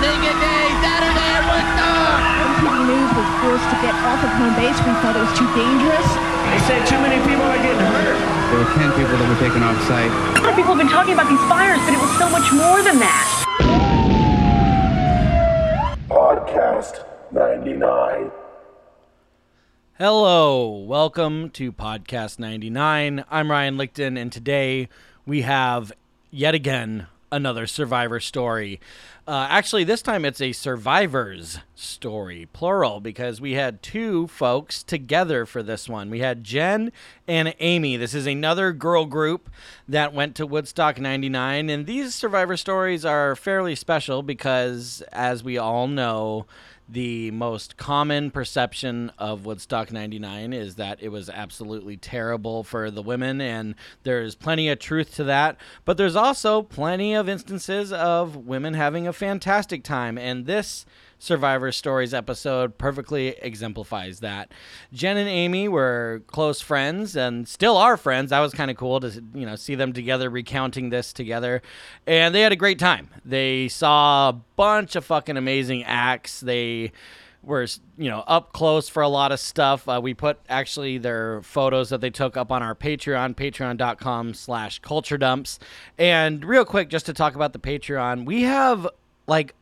Sing a day, Saturday at Woodstock! MTV News was forced to get off of home base. We felt it was too dangerous. They said too many people are getting hurt. There were 10 people that were taken off site. A lot of people have been talking about these fires, but it was so much more than that. Podcast 99. Hello, welcome to Podcast 99. I'm Ryan Lichten, and today we have yet again another survivor story. Uh, actually, this time it's a survivor's story, plural, because we had two folks together for this one. We had Jen and Amy. This is another girl group that went to Woodstock 99, and these survivor stories are fairly special because, as we all know, the most common perception of Woodstock 99 is that it was absolutely terrible for the women, and there's plenty of truth to that. But there's also plenty of instances of women having a fantastic time, and this Survivor Stories episode perfectly exemplifies that. Jen and Amy were close friends and still are friends. That was kind of cool to you know see them together recounting this together, and they had a great time. They saw a bunch of fucking amazing acts. They were you know up close for a lot of stuff uh, we put actually their photos that they took up on our patreon patreon.com slash culture dumps and real quick just to talk about the patreon we have like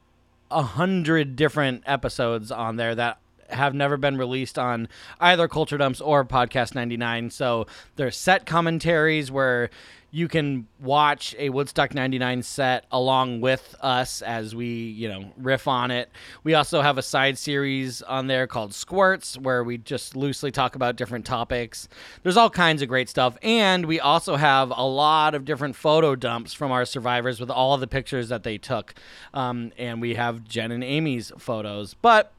a hundred different episodes on there that have never been released on either Culture Dumps or Podcast 99. So there's set commentaries where you can watch a Woodstock 99 set along with us as we, you know, riff on it. We also have a side series on there called Squirts where we just loosely talk about different topics. There's all kinds of great stuff. And we also have a lot of different photo dumps from our survivors with all the pictures that they took. Um, and we have Jen and Amy's photos. But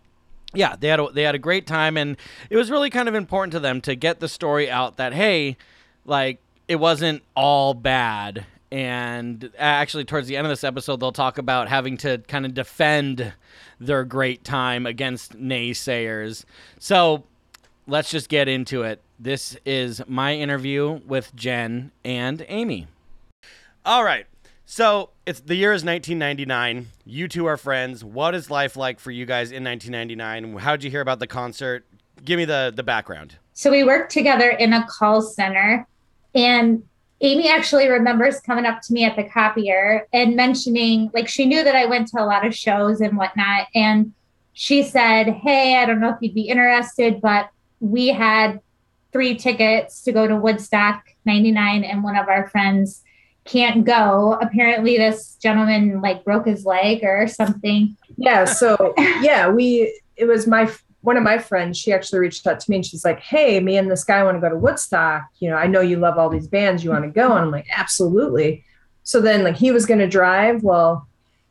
yeah, they had a, they had a great time, and it was really kind of important to them to get the story out that hey, like it wasn't all bad. And actually, towards the end of this episode, they'll talk about having to kind of defend their great time against naysayers. So let's just get into it. This is my interview with Jen and Amy. All right. So it's the year is 1999. You two are friends. What is life like for you guys in 1999? How'd you hear about the concert? Give me the the background. So we worked together in a call center, and Amy actually remembers coming up to me at the copier and mentioning, like, she knew that I went to a lot of shows and whatnot, and she said, "Hey, I don't know if you'd be interested, but we had three tickets to go to Woodstock 99, and one of our friends." can't go. Apparently, this gentleman like broke his leg or something. Yeah. So yeah, we it was my one of my friends. She actually reached out to me and she's like, "Hey, me and this guy want to go to Woodstock. You know, I know you love all these bands. You want to go?" And I'm like, "Absolutely." So then, like, he was going to drive. Well,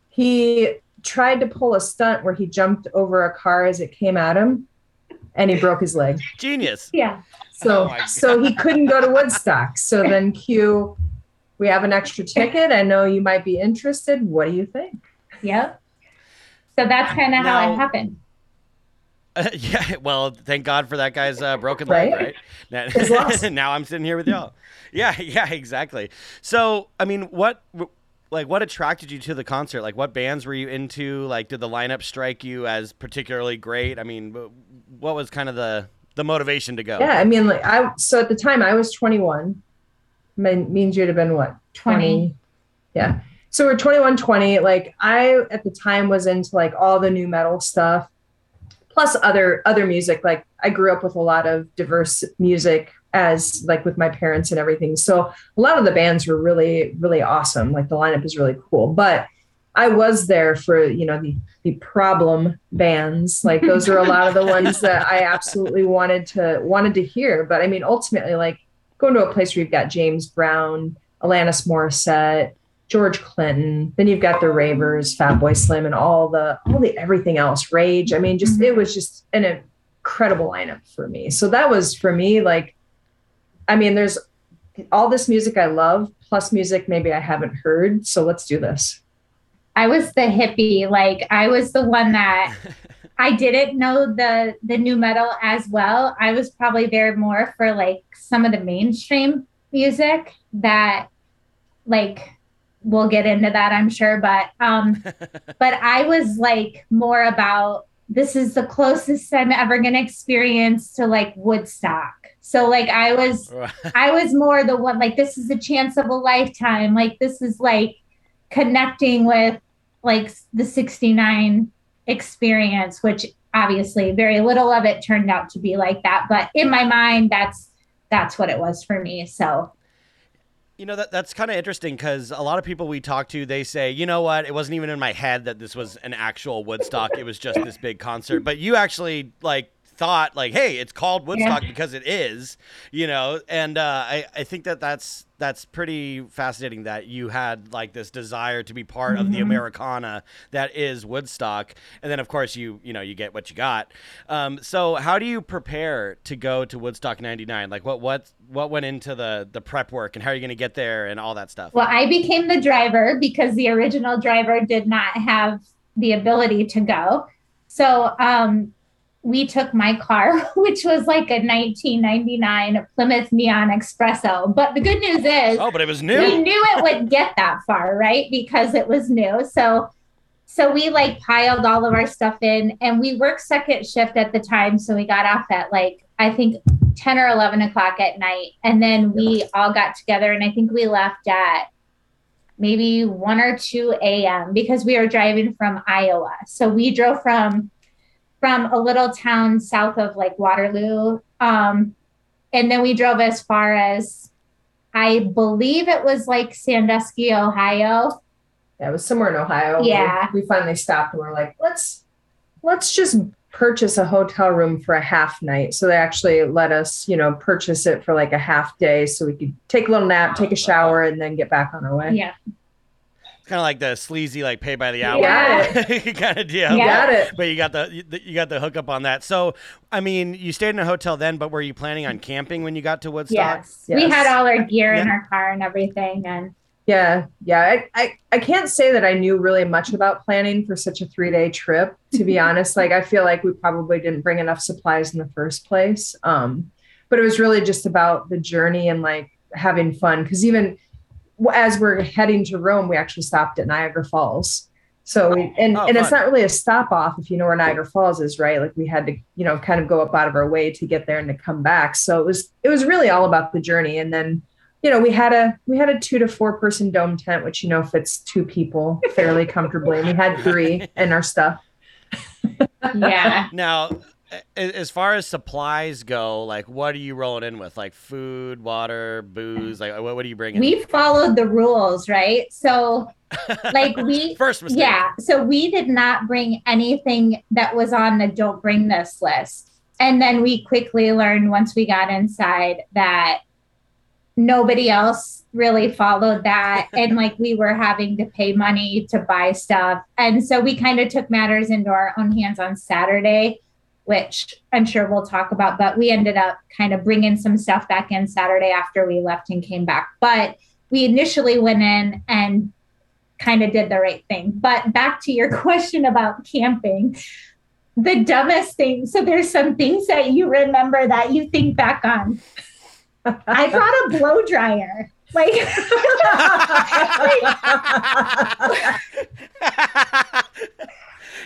he tried to pull a stunt where he jumped over a car as it came at him, and he broke his leg. Genius. Yeah. So Oh so he couldn't go to Woodstock. So then Q we have an extra ticket. I know you might be interested. What do you think? Yep. So that's kind of how it happened. Uh, yeah, well, thank God for that guy's uh, broken leg, right? His loss. Now, now I'm sitting here with y'all. Yeah, yeah, exactly. So, I mean, what, like, what attracted you to the concert? Like, what bands were you into? Like, did the lineup strike you as particularly great? I mean, what was kind of the the motivation to go? Yeah, I mean, like I so at the time I was 21. Mean, means you'd have been what 20. Yeah. So we're 21, 20. Like I at the time was into like all the nu metal stuff, plus other other music. Like I grew up with a lot of diverse music as like with my parents and everything. So a lot of the bands were really really awesome. Like the lineup is really cool, but I was there for you know the the problem bands. Like those are a lot of the ones that I absolutely wanted to wanted to hear. But I mean, ultimately, like going to a place where you've got James Brown, Alanis Morissette, George Clinton, then you've got the Ravers, Fatboy Slim, and all the all the everything else. Rage. I mean, just mm-hmm. it was just an incredible lineup for me. So that was for me like, I mean, there's all this music I love plus music maybe I haven't heard. So let's do this. I was the hippie. Like I was the one that I didn't know the the nu metal as well. I was probably there more for like some of the mainstream music that like we'll get into that, I'm sure. But um, but I was like more about this is the closest I'm ever gonna experience to like Woodstock. So like I was I was more the one like this is a chance of a lifetime. Like this is like connecting with like the 69 experience, which obviously very little of it turned out to be like that. But in my mind, that's that's what it was for me. So You know that that's kind of interesting because a lot of people we talk to, they say, you know what, it wasn't even in my head that this was an actual Woodstock. it was just this big concert. But you actually like thought like, hey, it's called Woodstock Yeah. because it is, you know. And uh, I I think that that's that's pretty fascinating that you had like this desire to be part of the Americana that is Woodstock, and then of course you you know you get what you got. Um, so how do you prepare to go to Woodstock '99? Like what what what went into the the prep work, and how are you going to get there, and all that stuff? well, I became the driver because the original driver did not have the ability to go. So um we took my car, which was like a 1999 Plymouth Neon Expresso. But the good news is Oh, but it was new. we knew it would get that far, right? Because it was new. So so we like piled all of our stuff in and we worked second shift at the time. So we got off at like I think 10 or 11 o'clock at night. And then we all got together and I think we left at maybe 1 or 2 a.m. because we were driving from Iowa. So we drove from from a little town south of like Waterloo. Um, and then we drove as far as I believe it was like Sandusky, Ohio. Yeah, it was somewhere in Ohio. Yeah. We, we finally stopped and we're like, let's let's just purchase a hotel room for a half night. So they actually let us, you know, purchase it for like a half day so we could take a little nap, take a shower, and then get back on our way. Yeah. It's kind of like the sleazy like pay by the hour got kind of deal. You got it. But you got the you- you got the hookup on that. So I mean, you stayed in a hotel then, but were you planning on camping when you got to Woodstock? Yes. We had all our gear in our car and everything. And Yeah, yeah. I, I, I can't say that I knew really much about planning for such a three day trip, to be honest. Like I feel like we probably didn't bring enough supplies in the first place. Um, but it was really just about the journey and like having fun. Cause even w- as we're heading to Rome, we actually stopped at Niagara Falls. So we, oh. and, Oh, and it's not really a stop off if you know where Niagara Falls is, right? Like we had to, you know, kind of go up out of our way to get there and to come back. So it was it was really all about the journey. And then you know, we had a we had a two to four person dome tent, which you know fits two people fairly comfortably. And we had three in our stuff. yeah. Now, a- as far as supplies go, like what are you rolling in with? Like food, water, booze? Like what, what are you bringing? we followed the rules, right? So like we First mistake. Yeah. So we did not bring anything that was on the don't bring this list. And then we quickly learned once we got inside that nobody else really followed that. and like we were having to pay money to buy stuff. And so we kind of took matters into our own hands on Saturday, which I'm sure we'll talk about. But we ended up kind of bringing some stuff back in Saturday after we left and came back. But we initially went in and kind of did the right thing. But back to your question about camping, the dumbest thing. So there's some things that you remember that you think back on. I brought a blow dryer. Like,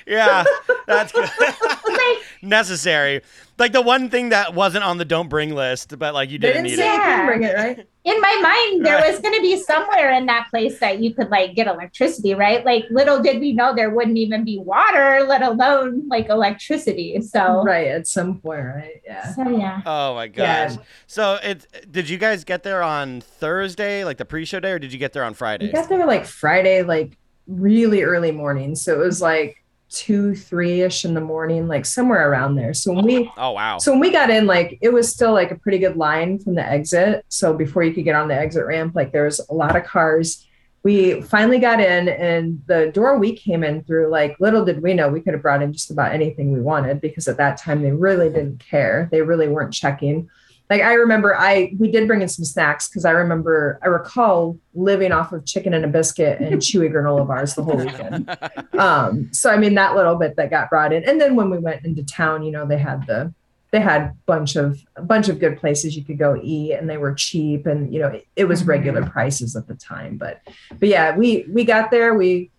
yeah, that's good. necessary. Like the one thing that wasn't on the don't bring list, but like you didn't didn't need say it. Yeah. couldn't bring it, right? in my mind, there Right. was going to be somewhere in that place that you could like get electricity, right? Like, little did we know there wouldn't even be water, let alone like electricity. So, Right, at some point, right? Yeah. so yeah. Oh my Yeah. gosh. So it did you guys get there on Thursday, like the pre-show day, or did you get there on We Friday? got there like Friday, like really early morning. So it was like two, three ish in the morning, like somewhere around there. So when we Oh wow. So when we got in, like it was still like a pretty good line from the exit. So before you could get on the exit ramp, like there was a lot of cars. We finally got in, and the door we came in through, like little did we know we could have brought in just about anything we wanted because at that time they really didn't care. They really weren't checking. Like I remember, I we did bring in some snacks because I remember I recall living off of chicken and a biscuit and chewy granola bars the whole weekend. Um so i mean that little bit that got brought in. And then when we went into town you know they had the they had bunch of a bunch of good places you could go eat and they were cheap and you know it, it was regular prices at the time. But but yeah we we got there we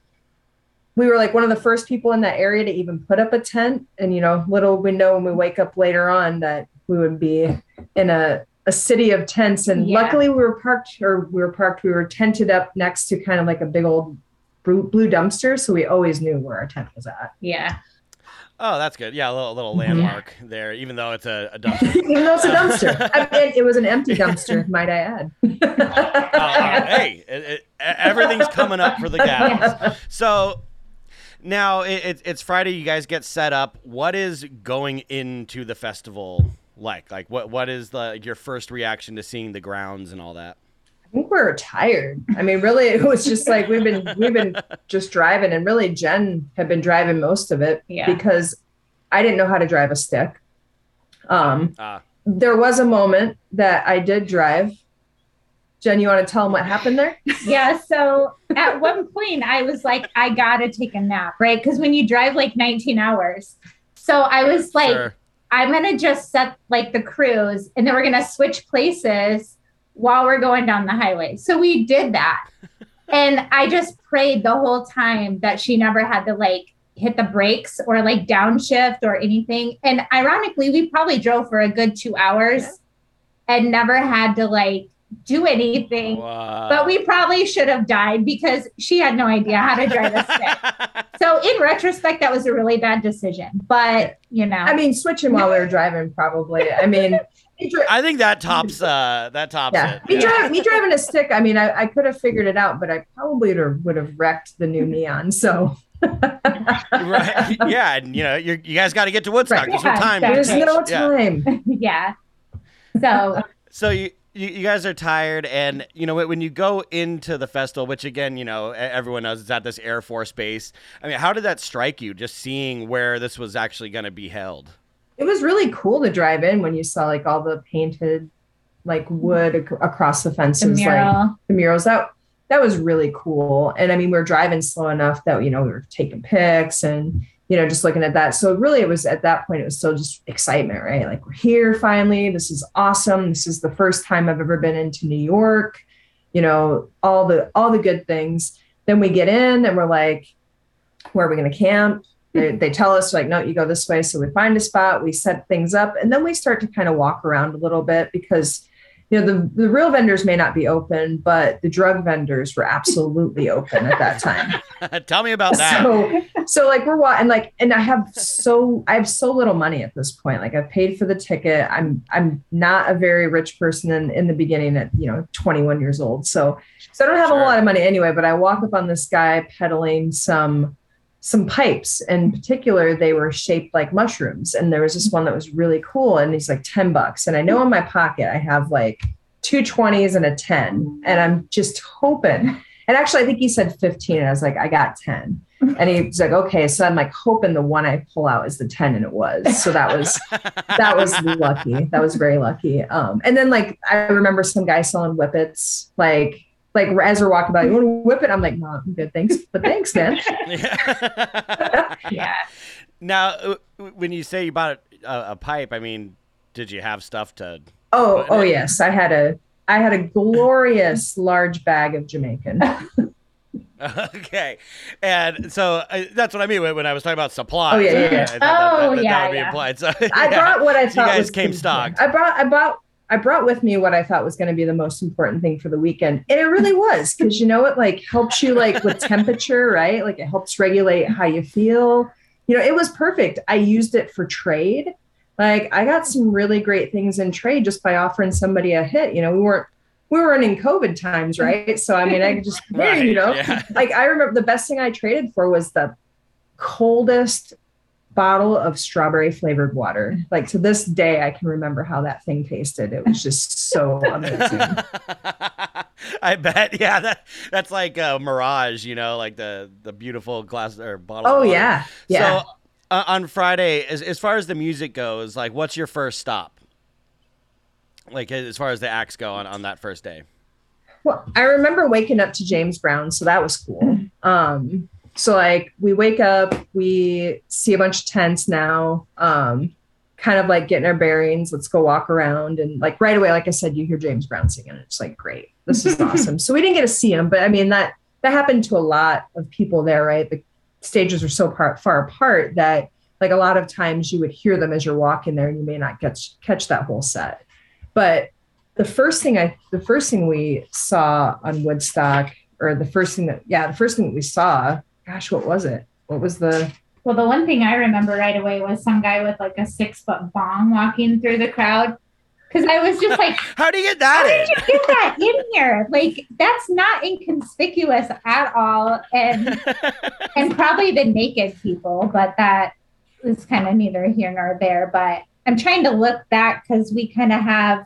we were like one of the first people in that area to even put up a tent and you know little we know when we wake up later on that we would be in a a city of tents and Yeah. luckily we were parked or we were parked we were tented up next to kind of like a big old blue, blue dumpster so we always knew where our tent was at Yeah. Oh, that's good. Yeah, a little, little Mhm. landmark there, even though it's a, a dumpster. even though it's a dumpster I mean, it was an empty dumpster might i add oh, oh, hey, it, it, everything's coming up for the gals. So now it, it, it's Friday. You guys get set up. What is going into the festival like? Like, what what is the your first reaction to seeing the grounds and all that? I think we were tired. I mean, really, it was just like we've been we've been just driving, and really, Jen had been driving most of it Yeah. because I didn't know how to drive a stick. Um, Ah, there was a moment that I did drive. Jen, you want to tell them what happened there? Yeah. So at one point, I was like, I gotta take a nap, right? Because when you drive like 19 hours. So I was like, sure. I'm gonna just set like the cruise and then we're gonna switch places while we're going down the highway. So we did that. and I just prayed the whole time that she never had to like hit the brakes or like downshift or anything. And ironically, we probably drove for a good two hours and never had to like do anything. Wow. But we probably should have died because she had no idea how to drive a stick. So in retrospect, that was a really bad decision. But you know, I mean, switching while we were driving, probably. I mean, I think that tops uh that tops yeah, it. me, drive, me driving a stick. I mean, I, I could have figured it out, but I probably would have, wrecked the new neon. So right. Yeah, and you know, you're, you guys got to get to Woodstock. Right. There's no time. exactly. there's no teach. Yeah. time. yeah. So So you, you you guys are tired, and you know when you go into the festival, which again, you know, everyone knows it's at this Air Force base. I mean, how did that strike you? Just seeing where this was actually going to be held. it was really cool to drive in when you saw like all the painted like wood ac- across the the fences like mural. the murals that that was really cool and i mean we're driving slow enough that you know we were taking pics and you know just looking at that. So really it was at that point it was still just excitement right? Like we're here finally. This is awesome. This is the first time i've ever been into new york you know all the all the good things. Then we get in and we're like where are we going to camp? They, they tell us like no you go this way. So we find a spot we set things up and then we start to kind of walk around a little bit because you know the, the real vendors may not be open but the drug vendors were absolutely open at that time Tell me about that. so so like we're walking like and i have so i have so little money at this point like i've paid for the ticket i'm i'm not a very rich person in, in the beginning at you know 21 years old so so i don't have Sure. a lot of money anyway but i walk up on this guy peddling some some pipes. In particular they were shaped like mushrooms. And there was this one that was really cool and he's like 10 bucks. And i know in my pocket i have like two 20s and a 10 and i'm just hoping and actually i think he said 15 and i was like i got 10 and he's like okay. So i'm like hoping the one i pull out is the 10 and it was. So that was that was lucky. That was very lucky. Um and then like i remember some guy selling whippets like like as we're walking by you want to whip it i'm like no i'm good thanks but thanks man Yeah. Yeah. now, uh, when you say you bought a, a pipe, I mean, did you have stuff to? oh oh yes i had a i had a glorious large bag of jamaican Okay, and so uh, that's what I mean when, I was talking about supplies. Oh, yeah, yeah, I- I yeah. thought that- that- Oh, that, yeah, would be yeah. implied. So I brought what I So you thought guys was came stocked. I brought I brought I brought with me what I thought was going to be the most important thing for the weekend, and it really was because you know it like helps you like with temperature, right? Like it helps regulate how you feel. You know, it was perfect. I used it for trade. Like I got some really great things in trade just by offering somebody a hit. You know, we weren't we weren't in COVID times, right? So I mean, I just hey, you know, yeah. like I remember the best thing I traded for was the coldest bottle of strawberry flavored water. Like to this day, I can remember how that thing tasted. It was just so amazing. I bet, yeah, that that's like a mirage, you know, like the the beautiful glass or bottle. Oh yeah, yeah. So uh, on Friday, as as far as the music goes, like, what's your first stop? Like as far as the acts go on, on that first day. Well, I remember waking up to James Brown, so that was cool. Um, so like we wake up, we see a bunch of tents now, um, kind of like getting our bearings. Let's go walk around. And like right away, like I said, you hear James Brown singing. It's like, great, this is awesome. So we didn't get to see him, but I mean, that, that happened to a lot of people there, right? The stages are so par- far apart that like a lot of times you would hear them as you're walking there and you may not catch, catch that whole set. But the first thing I, the first thing we saw on Woodstock or the first thing that, yeah, the first thing that we saw, gosh, what was it? What was the, Well, the one thing I remember right away was some guy with like a six foot bong walking through the crowd. Cause I was just like, How do you get that? how that did in? you get that in here? Like, that's not inconspicuous at all. And and probably the naked people, but that is kind of neither here nor there. But I'm trying to look back because we kind of have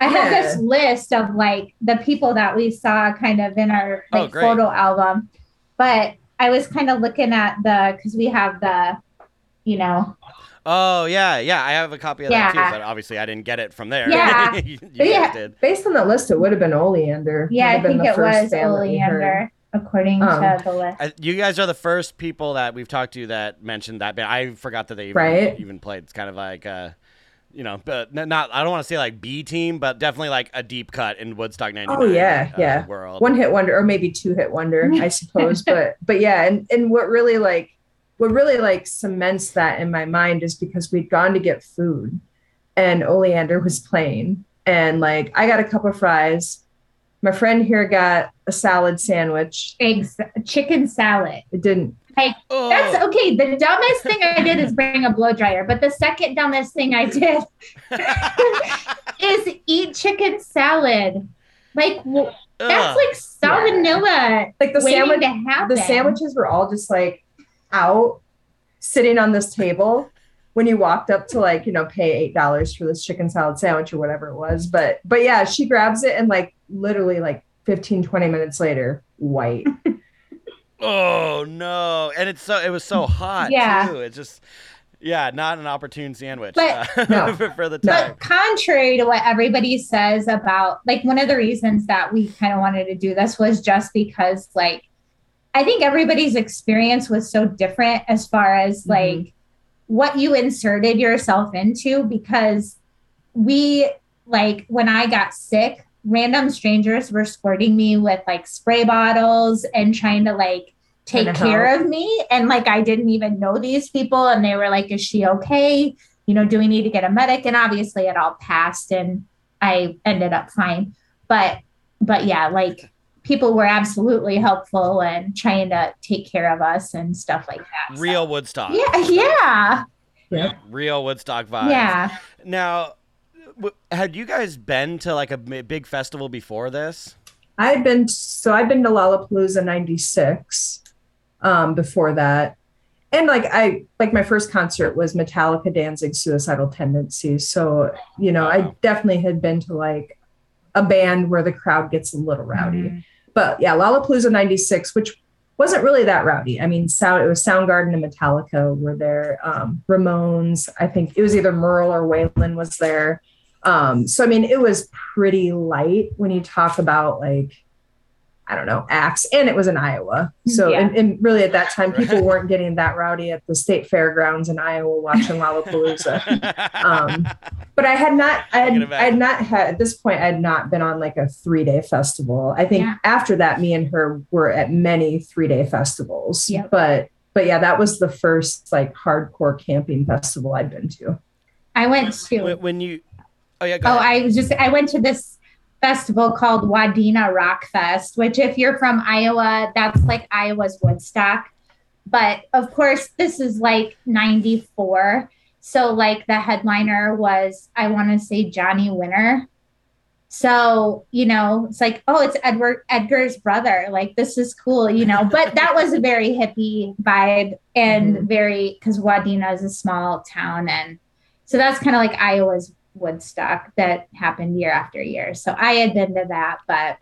I have Yeah. this list of like the people that we saw kind of in our Oh, like great. photo album. But I was kind of looking at the because we have the, you know, Oh yeah, yeah. I have a copy of that too, Yeah. but obviously I didn't get it from there. Yeah. you, you But yeah, did. based on the list, it would have been Oleander. yeah, I have been think the it first was band that we heard. Oleander according Um, to the list. You guys are the first people that we've talked to that mentioned that band. I forgot that they even, Right. even played. It's kind of like, uh, you know, but not. I don't want to say like B team, but definitely like a deep cut in Woodstock '99. Oh yeah, uh, yeah. World. One hit wonder, or maybe two hit wonder, I suppose. but but yeah, and and what really like what really like cements that in my mind is because we'd gone to get food, and Oleander was playing, and like I got a cup of fries. My friend here got a salad sandwich. Eggs, chicken salad. It didn't. Oh, That's okay. The dumbest thing I did is bring a blow dryer, but the second dumbest thing I did is eat chicken salad. Like w- that's like salmonella Like the sandwich. to happen. the sandwiches were all just like out sitting on this table when you walked up to like you know pay eight dollars for this chicken salad sandwich or whatever it was but but yeah she grabs it and like literally like 15 20 minutes later white Oh no! And it's so it was so hot Yeah. too. It's just yeah, not an opportune sandwich But- uh, No. for, for the time. But contrary to what everybody says about like one of the reasons that we kind of wanted to do this was just because like I think everybody's experience was so different as far as like what you inserted yourself into because we like when I got sick, random strangers were squirting me with like spray bottles and trying to like take care help. of me and like I didn't even know these people and they were like is she okay? You know, do we need to get a medic? And obviously it all passed and I ended up fine. But but yeah, like people were absolutely helpful and trying to take care of us and stuff like that. So- Real Woodstock. Yeah, yeah. Yeah. Real Woodstock vibes. Yeah. Now, w- had you guys been to like a big festival before this? i'd been so i'd been to lollapalooza 96 um before that and like i like my first concert was metallica danzig suicidal tendencies so you know i definitely had been to like a band where the crowd gets a little rowdy but yeah, Lollapalooza 96, which wasn't really that rowdy. I mean, sound it was Soundgarden and Metallica were there. Um, Ramones, I think it was either Merle or Waylon was there. Um, so I mean, it was pretty light when you talk about like, I don't know, acts, and it was in Iowa. So Yeah. and, and really at that time, people weren't getting that rowdy at the state fairgrounds in Iowa watching Lollapalooza. Um, but I had not, I I had, I had not had at this point, I had not been on like a three day festival. I think Yeah. after that, me and her were at many three day festivals. Yep. But, but yeah, that was the first like hardcore camping festival I'd been to. I went to when, when you, oh yeah, go Oh, ahead. I was just I went to this festival called Wadena Rock Fest, which if you're from Iowa, that's like Iowa's Woodstock. But of course, this is like 94. So like the headliner was I want to say Johnny Winter. So, you know, it's like, oh, it's Edward Edgar's brother. Like this is cool, you know. But that was a very hippie vibe and mm-hmm. very because Wadena is a small town and so that's kind of like Iowa's Woodstock that happened year after year. So I had been to that, but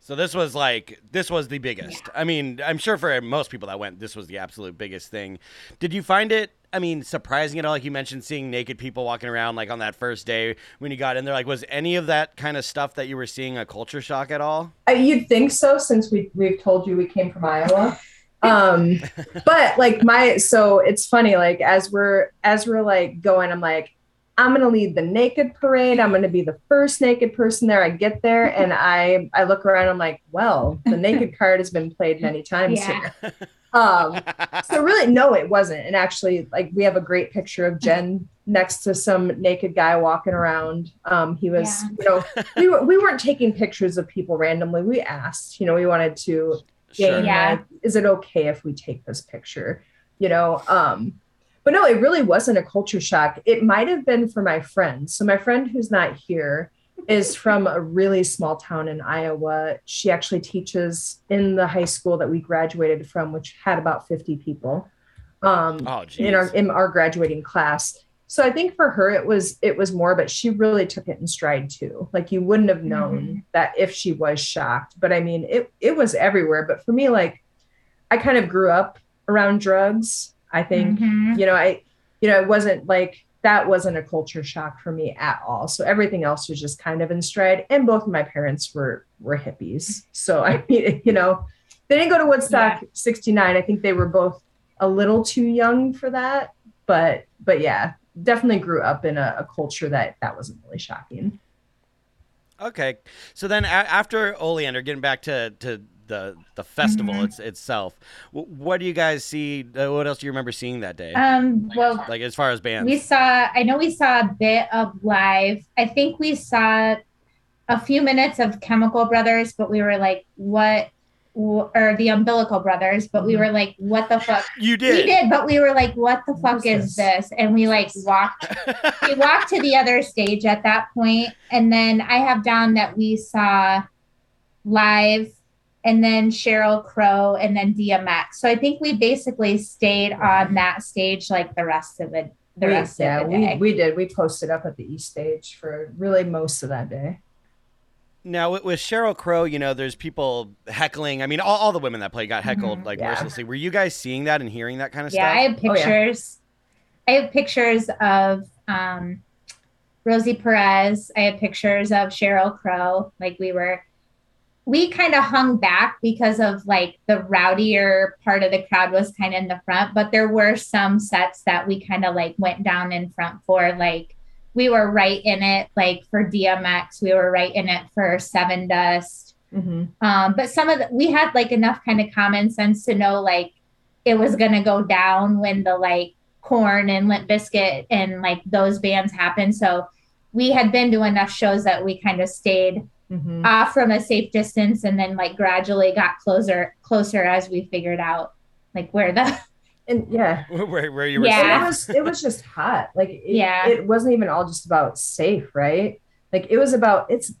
So this was like this was the biggest. I mean, I'm sure for most people that went, this was the absolute biggest thing. Did you find it? I mean, surprising at all? Like you mentioned, seeing naked people walking around like on that first day when you got in there. Like, was any of that kind of stuff that you were seeing a culture shock at all? Uh, you'd think so since we, we've told you we came from Iowa. um but like my so it's funny like as we're as we're like going i'm like i'm gonna lead the naked parade i'm gonna be the first naked person there i get there and i i look around i'm like well the naked card has been played many times Yeah. here um so really no it wasn't and actually like we have a great picture of jen next to some naked guy walking around um he was Yeah. you know we, were, we weren't taking pictures of people randomly we asked you know we wanted to Sure. gain Yeah. like, is it okay if we take this picture you know um but no it really wasn't a culture shock. It might have been for my friend. So my friend who's not here is from a really small town in iowa. She actually teaches in the high school that we graduated from which had about 50 people um Oh, in our in our graduating class. So i think for her it was it was more but she really took it in stride too. Like you wouldn't have known Mhm. that if she was shocked. But i mean it it was everywhere. But for me like i kind of grew up around drugs i think Mhm. you know i you know it wasn't like that wasn't a culture shock for me at all. So everything else was just kind of in stride and both of my parents were were hippies. So i mean you know they didn't go to woodstock 69 i think they were both a little too young for that but but yeah definitely grew up in a, a culture that that wasn't really shocking. Okay, so then a- after Oleander, getting back to, to the the festival Mhm. it's, itself, w- what do you guys see? Uh, what else do you remember seeing that day? Um, well, like as far as bands? we saw, I know we saw a bit of live. I think we saw a few minutes of Chemical Brothers, but we were like, what? wh- Or the Umbilical Brothers, but we were like, what the fuck? you did. We did, but we were like, what the fuck is is this? And we like walked we walked to the other stage at that point and then i have down that we saw live and then sheryl crow and then dmx so i think we basically stayed on that stage like the rest of it the We- rest yeah of the we, day we did we posted up at the east stage for really most of that day Now with, with Sheryl Crow, you know, there's people heckling. I mean, all, all the women that played got heckled Mhm. like Yeah. mercilessly. Were you guys seeing that and hearing that kind of stuff? yeah i stuff? have Oh, yeah. pictures i have pictures of um rosie perez i have pictures of sheryl crow like we were we kind of hung back because of like the rowdier part of the crowd was kind of in the front but there were some sets that we kind of like went down in front for like we were right in it like for dmx we were right in it for sevendust Mhm. um, but some of the, we had like enough kind of common sense to know like it was gonna go down when the like korn and limp bizkit and like those bands happened. So we had been to enough shows that we kind of stayed Mhm. off from a safe distance and then like gradually got closer closer as we figured out like where the and yeah where, where you were Yeah. It was it was just hot like it, Yeah. it wasn't even all just about safe right like it was about it's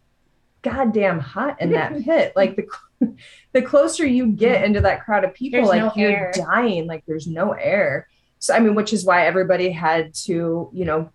goddamn hot in that pit like the the closer you get into that crowd of people There's like no you're air. dying like there's no air so i mean which is why everybody had to you know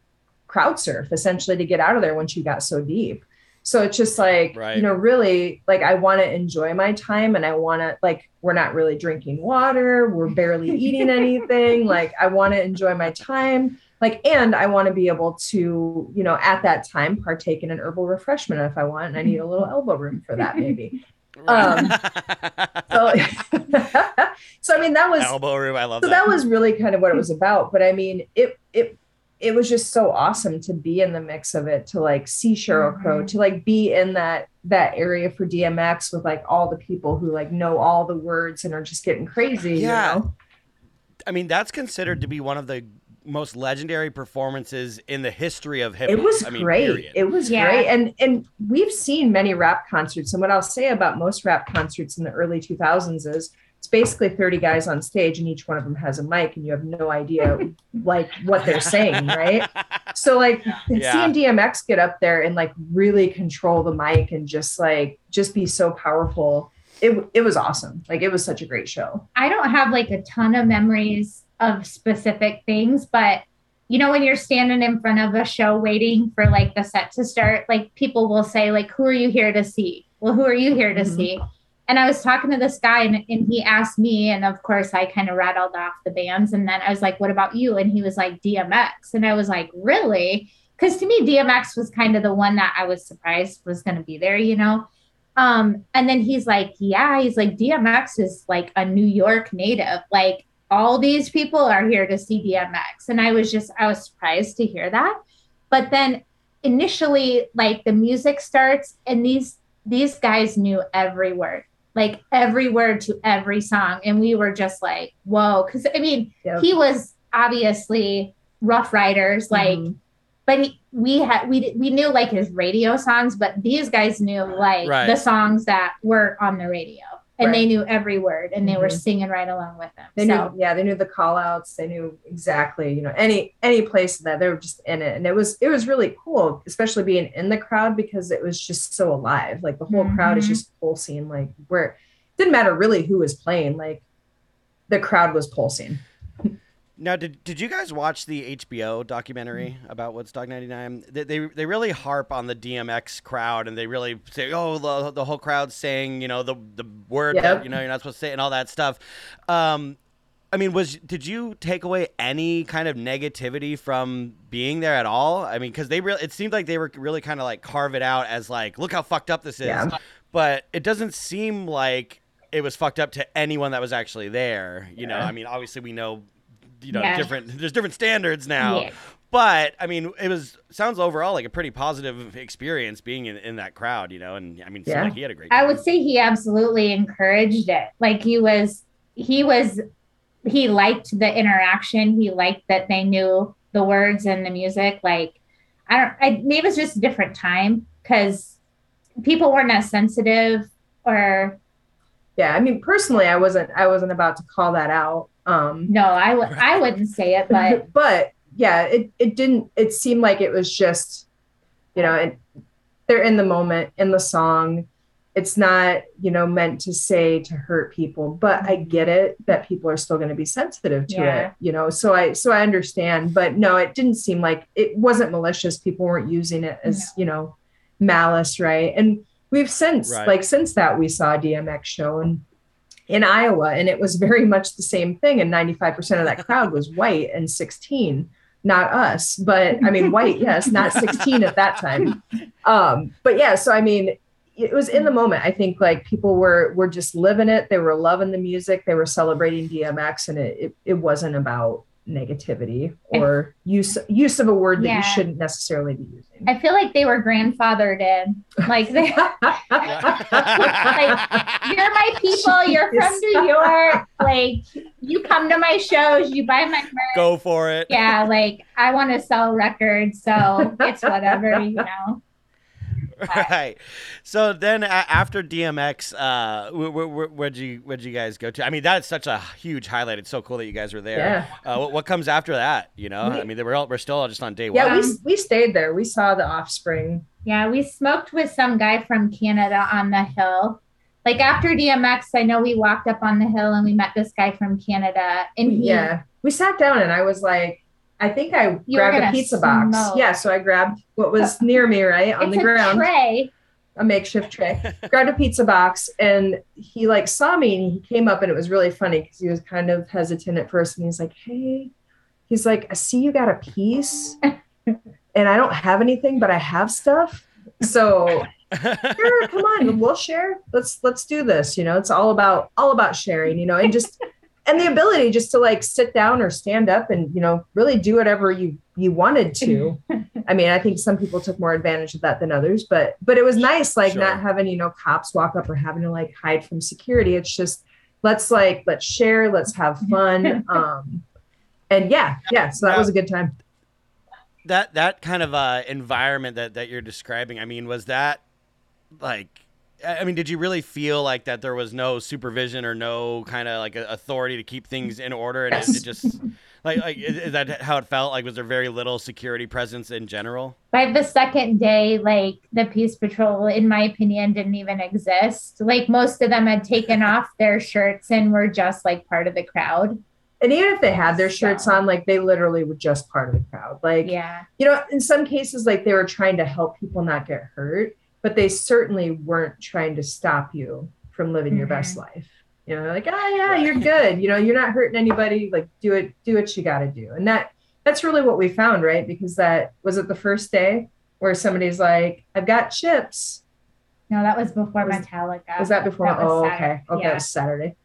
crowd surf essentially to get out of there once you got so deep so it's just like Right. you know really like i want to enjoy my time and i want to like we're not really drinking water we're barely eating anything like i want to enjoy my time like and i want to be able to you know at that time partake in an herbal refreshment if i want and i need a little elbow room for that maybe um, so so i mean that was elbow room. I love so that. that was really kind of what it was about but i mean it it it was just so awesome to be in the mix of it to like see sheryl crow Mhm. to like be in that that area for dmx with like all the people who like know all the words and are just getting crazy Yeah. you know? I mean, that's considered to be one of the most legendary performances in the history of hip hop. it was I mean, great period. it was Yeah. great and and we've seen many rap concerts and what i'll say about most rap concerts in the early 2000s is it's basically 30 guys on stage and each one of them has a mic and you have no idea like what they're saying right so like Yeah. seeing dmx get up there and like really control the mic and just like just be so powerful it, it was awesome like it was such a great show I don't have like a ton of memories of specific things, but you know, when you're standing in front of a show waiting for like the set to start, like people will say, like, who are you here to see? Well, who are you here to Mhm. see? And I was talking to this guy and, and he asked me, and of course I kind of rattled off the bands. And then I was like, what about you? And he was like, DMX. And I was like, really? Because to me, DMX was kind of the one that I was surprised was going to be there, you know? Um, and then he's like, yeah, he's like, DMX is like a New York native. Like all these people are here to see DMX. And I was just, I was surprised to hear that. But then initially, like the music starts and these these guys knew every word, like every word to every song. And we were just like, whoa. Cause I mean, Yep. he was obviously Ruff Ryders, like Mhm. but he, we had we we knew like his radio songs, but these guys knew like Right. the songs that were on the radio, and they knew every word, and they were Mhm. singing right along with them. They so knew, yeah, they knew the call outs. They knew exactly, you know, any any place that they were just in it, and it was it was really cool, especially being in the crowd because it was just so alive. Like the whole crowd is Mhm. just pulsing. Like where it didn't matter really who was playing. Like the crowd was pulsing. Now, did, did you guys watch the HBO documentary Mm. about Woodstock '99? They, they they really harp on the DMX crowd, and they really say, "Oh, the, the whole crowd's saying, you know, the the word that you know you're not supposed to say, and all that stuff." Um, I mean, was did you take away any kind of negativity from being there at all? I mean, because they really it seemed like they were really kind of like carve it out as like, look how fucked up this is, Yeah. but it doesn't seem like it was fucked up to anyone that was actually there. You know, I mean, obviously we know, you know, Yeah. different. There's different standards now. Yeah. But I mean, it was sounds overall like a pretty positive experience being in, in that crowd, you know. And I mean, Yeah. like he had a great. I would say he absolutely encouraged it. Like he was, he was, he liked the interaction. He liked that they knew the words and the music. Like I don't, I maybe it's just a different time because people weren't as sensitive or Yeah, I mean, personally, I wasn't I wasn't about to call that out. Um, no, I would, I wouldn't say it, but but yeah, it it didn't. It seemed like it was just, you know, it, they're in the moment in the song. It's not, you know, meant to say to hurt people, but I get it that people are still going to be sensitive to Yeah. it, you know. So I so I understand, but no, it didn't seem like it wasn't malicious. People weren't using it as, you know, malice, right? And we've since Right. like since that we saw a DMX show and in Iowa, and it was very much the same thing. And 95% of that crowd was white and 16, not us, but I mean, white, yes, not 16 at that time. Um, but yeah, so I mean, it was in the moment. I think like people were were just living it. They were loving the music. They were celebrating DMX, and it it, it wasn't about negativity or use use of a word that you shouldn't necessarily be using. I feel like they were grandfathered in. Like they, you're my people. You're from New York. Like you come to my shows. You buy my merch. Go for it. Yeah, like I want to sell records, so it's whatever, you know. right. So then after DMX, uh, wh- wh- wh- where'd you where'd you guys go to? I mean, that's such a huge highlight. It's so cool that you guys were there. Yeah. Uh, what, what comes after that? You know, We- I mean, they were all, we're still just on day yeah, one. we we stayed there. We saw the Offspring. Yeah, we smoked with some guy from Canada on the hill. Like after DMX, I know we walked up on the hill and we met this guy from Canada, and he, yeah we sat down and i was like i think i You grabbed a gonna pizza box. yeah so i grabbed what was near me right on it's the a ground. tray. a makeshift tray. Grabbed a pizza box and he like saw me and he came up and it was really funny because he was kind of hesitant at first and he's like hey he's like i see you got a piece and i don't have anything but i have stuff so sure come on we'll share. Let's let's do this you know it's all about all about sharing you know and just and the ability just to like sit down or stand up and you know really do whatever you you wanted to i mean i think some people took more advantage of that than others but but it was nice like Sure. not having you know cops walk up or having to like hide from security it's just let's like let's share let's have fun um and yeah yeah so that Now- was a good time that that kind of uh, environment that that you're describing. I mean, was that like? I I mean, did you really feel like that there was no supervision or no kind of like authority to keep things in order, and it, Yes. it just like like is, is that how it felt? Like, was there very little security presence in general? By the second day, like the Peace Patrol, in my opinion, didn't even exist. Like most of them had taken off their shirts and were just like part of the crowd. and even if they had their shirts So- on like they literally were just part of the crowd like Yeah. you know, in some cases, like they were trying to help people not get hurt, but they certainly weren't trying to stop you from living your best mm-hmm. life. You know, like, oh yeah, Right. you're good. You know, you're not hurting anybody. Like, do it, do what you got to do. And that, that's really what we found, right? Because that was it the first day where somebody's like, I've got chips. No, that was before Was- Metallica. Was that before? That oh, Saturday. okay. Okay, Yeah. it was Saturday.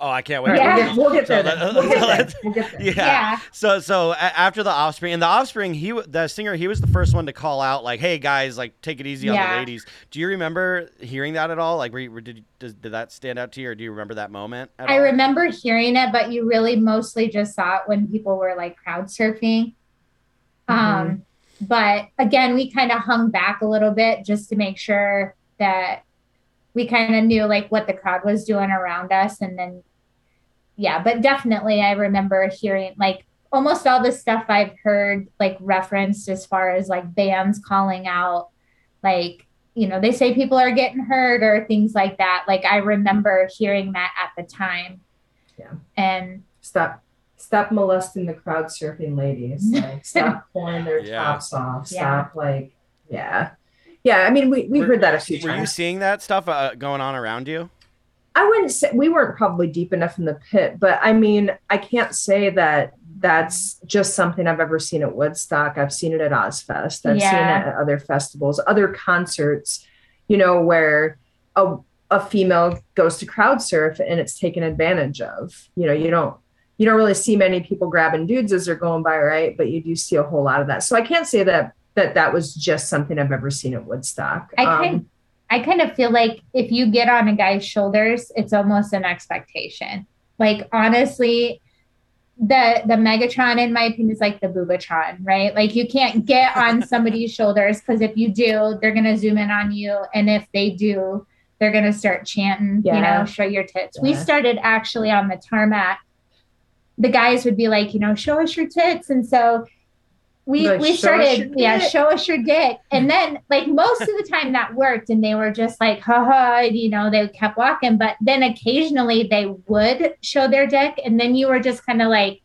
Oh, I can't wait. Yeah. we'll, get, there. that- We'll get there. We'll get there. Yeah. Yeah. So so after the Offspring and the Offspring, he the singer he was the first one to call out like, "Hey guys, like take it easy on the ladies." Do you remember hearing that at all? Like, were you, did did that stand out to you, or do you remember that moment? At I all? remember hearing it, but you really mostly just saw it when people were like crowd surfing. Um, but again, we kind of hung back a little bit just to make sure that we kind of knew like what the crowd was doing around us. And then, yeah, but definitely I remember hearing like almost all the stuff I've heard like referenced as far as like bands calling out, like, you know, they say people are getting hurt or things like that. Like I remember hearing that at the time. Yeah. And Stop. Stop molesting the crowd surfing ladies. Like, stop pulling their Yeah. tops off. Yeah. Stop, like, yeah. Yeah, I mean, we, we Were- heard that a few times. Were you seeing that stuff uh, going on around you? I wouldn't say we weren't probably deep enough in the pit, but I mean, I can't say that that's just something I've ever seen at Woodstock. I've seen it at Ozzfest. I've seen it at other festivals, other concerts, you know, where a, a female goes to crowd surf and it's taken advantage of. You know, you don't you don't really see many people grabbing dudes as they're going by, right? But you do see a whole lot of that. So I can't say that that that was just something I've ever seen at Woodstock. I Um, kind I kind of feel like if you get on a guy's shoulders, it's almost an expectation. Like honestly, the the Megatron, in my opinion, is like the Boobatron, right? Like you can't get on somebody's shoulders because if you do, they're gonna zoom in on you, and if they do, they're gonna start chanting, you know, show your tits. We started actually on the tarmac. The guys would be like, you know, show us your tits, and so we Like, we started, yeah, dick." show us your dick, and then like most of the time that worked, and they were just like, haha, you know, they kept walking, but then occasionally they would show their dick, and then you were just kind of like,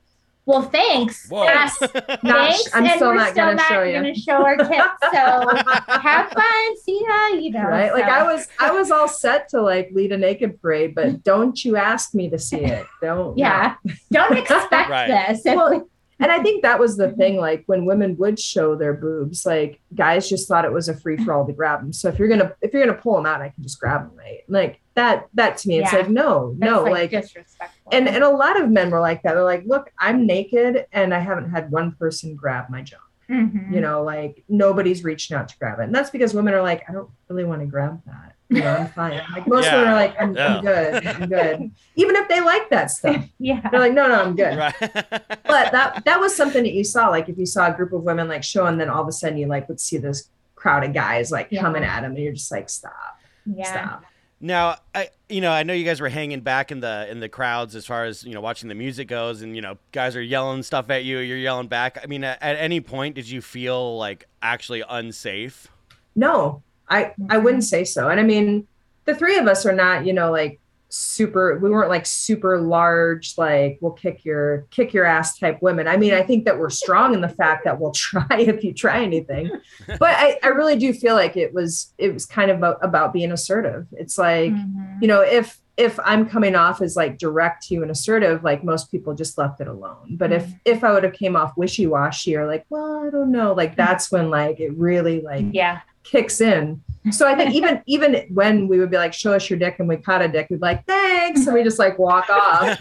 well, thanks, Whoa. Yes, Not- thanks, I'm and still we're not still gonna not show you. gonna show our tits, so have fun, see ya, you know, right? Like i was i was all set to like lead a naked parade but don't you ask me to see it. Don't yeah, don't expect Right. this. Well, and i think that was the thing like when women would show their boobs like guys just thought it was a free-for-all to grab them. So if you're gonna if you're gonna pull them out i can just grab them right? Like that that to me it's Yeah. like no That's, no like, disrespectful. and and a lot of men were like that. They're like look i'm naked and i haven't had one person grab my junk. Mhm. you know like nobody's reaching out to grab it. And that's because women are like i don't really want to grab that you know i'm fine like most Yeah. women are like I'm, Yeah. I'm good i'm good even if they like that stuff yeah, they're like no no i'm good Right. but that that was something that you saw like if you saw a group of women like show and then all of a sudden you like would see this crowd of guys like Yeah. coming at them and you're just like stop yeah. stop Now, I you know I know you guys were hanging back in the in the crowds as far as you know watching the music goes, and you know guys are yelling stuff at you, you're yelling back. I mean, at, at any point did you feel like actually unsafe? no i i mm-hmm. wouldn't say so. And i mean the three of us are not you know like super we weren't like super large like we'll kick your kick your ass type women. I mean i think that we're strong in the fact that we'll try if you try anything. But i i really do feel like it was it was kind of about, about being assertive. It's like Mhm. you know if if i'm coming off as like direct to you and assertive like most people just left it alone. But if mm-hmm. if i would have came off wishy-washy or like well i don't know like mm-hmm. that's when like it really like Yeah. Kicks in. So i think even even when we would be like show us your dick and we caught a dick we'd be like thanks. And we just like walk off.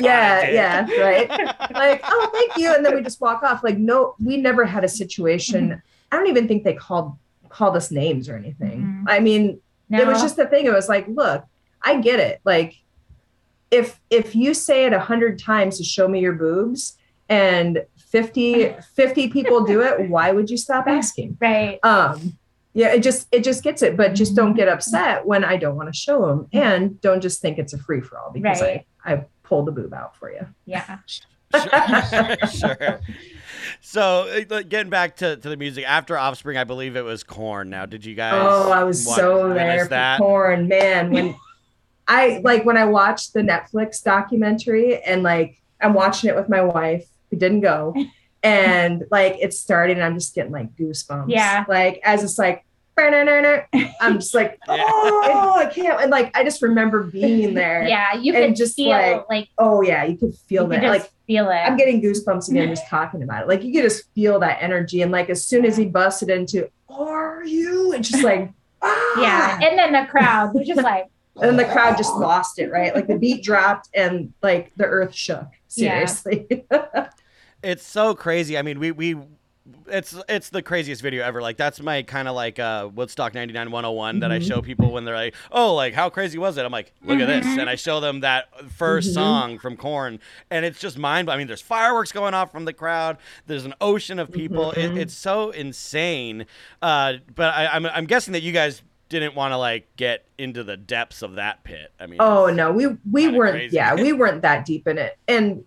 Yeah yeah right? Like oh thank you. And then we just walk off. Like no we never had a situation. I don't even think they called called us names or anything. Mhm. i mean it was just the thing. It was like look i get it. Like if if you say it a hundred times to show me your boobs and 50 50 people do it why would you stop asking right. um yeah it just it just gets it but just don't get upset when i don't want to show them and don't just think it's a free-for-all because Right. i i pulled the boob out for you Yeah. sure, sure. So, uh, getting back to, to the music after Offspring, I believe it was Korn. Now, did you guys? Oh, I was wa- so witness there for that? porn, man. When I like when I watched the Netflix documentary and like I'm watching it with my wife who didn't go, and like it's starting, and I'm just getting like goosebumps. Yeah. Like as it's like, I'm just like, Yeah. oh, I can't. And like I just remember being there. Yeah. You And could just, feel like, like, Oh yeah, you could feel you that. could Like feel it. I'm getting goosebumps again just talking about it. Like you could just feel that energy. And like as soon as he busted into, are you? It's just like, ah! Yeah. And then the crowd was just like, and then the crowd just lost it, right? Like the beat dropped and like the earth shook. Yeah. It's so crazy. I mean, we we it's it's the craziest video ever. Like that's my kind of like uh Woodstock 99 101 that I Mm-hmm. show people when they're like, "Oh, like how crazy was it?" I'm like, "Look at this." And I show them that 1st Mhm. song from Korn and it's just mind I mean, there's fireworks going off from the crowd. There's an ocean of people. It, Mhm. it's so insane. Uh but I I'm I'm guessing that you guys didn't want to like get into the depths of that pit. I mean, oh no, we we weren't crazy. yeah, we weren't that deep in it. And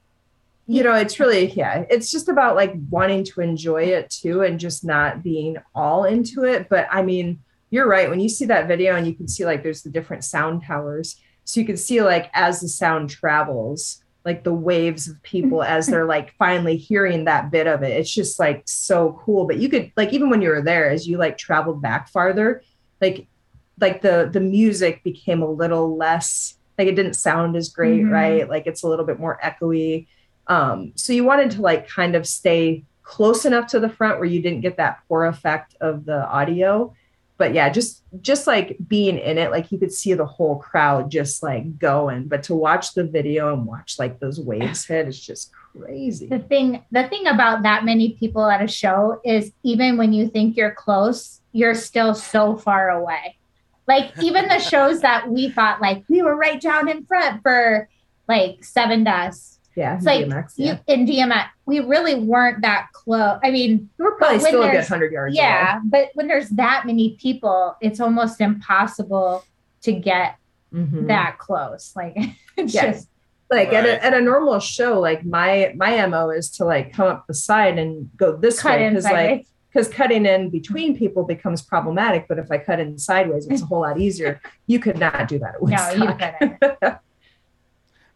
you know, it's really yeah, it's just about like wanting to enjoy it too and just not being all into it. But I mean, you're right. When you see that video and you can see like there's the different sound towers. So you can see like as the sound travels, like the waves of people as they're like finally hearing that bit of it. It's just like so cool. But you could like even when you were there, as you like traveled back farther, like like the the music became a little less like it didn't sound as great, Mhm. right? Like it's a little bit more echoey. Um, so you wanted to like kind of stay close enough to the front where you didn't get that poor effect of the audio. But yeah, just just like being in it, like you could see the whole crowd just like going. But to watch the video and watch like those waves hit is just crazy. the thing the thing about that many people at a show is even when you think you're close you're still so far away like even the shows that we thought like we were right down in front for like sevendust Yeah, it's like DMX, you in dmx we really weren't that close i mean We're probably but still a good hundred yards. away. yeah but when there's that many people it's almost impossible to get Mhm. that close like it's Yeah. just like at, a, at a normal show like my my mo is to like come up the side and go this cut way because like because cutting in between people becomes problematic but if i cut in sideways it's a whole lot easier you could not do that at no you couldn't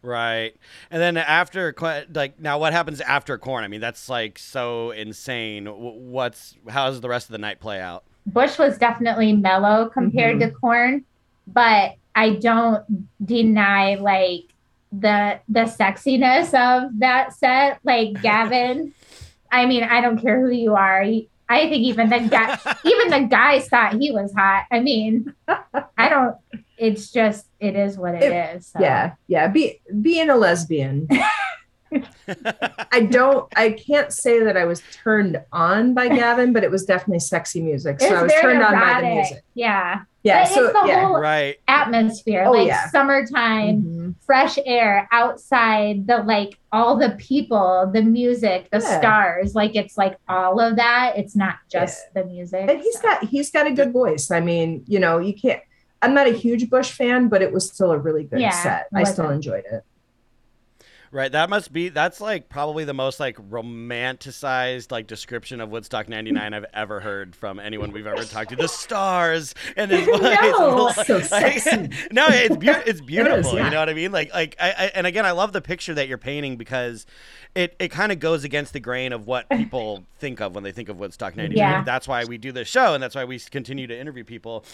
Right. And then after, like, now what happens after Korn? I mean, that's like so insane. What's, how does the rest of the night play out? Bush was definitely mellow compared Mm-hmm. to Korn, but I don't deny like the the sexiness of that set. Like Gavin, I mean, I don't care who you are. I think even the guy, even the guys thought he was hot. I mean, I don't. It's just it is what it is. so. yeah yeah be being a lesbian i don't i can't say that i was turned on by gavin but it was definitely sexy music so i was very turned on by the music Yeah, yeah But so it's the yeah whole Right. atmosphere, Oh, like yeah. summertime. Mhm. fresh air outside the like all the people the music the Yeah. stars like it's like all of that it's not just the music and he's got he's got a good voice i mean you know you can't i'm not a huge bush fan but it was still a really good Yeah, set i still a- enjoyed it Right. That must be, that's like probably the most like romanticized like description of Woodstock 99 I've ever heard from anyone we've ever talked to. The stars and his voice. No. So sexy. no, it's, beau- it's beautiful. yeah. You know what I mean? Like, like, I, I, and again, I love the picture that you're painting because it, it kind of goes against the grain of what people think of when they think of Woodstock 99. Yeah. That's why we do this show, and that's why we continue to interview people.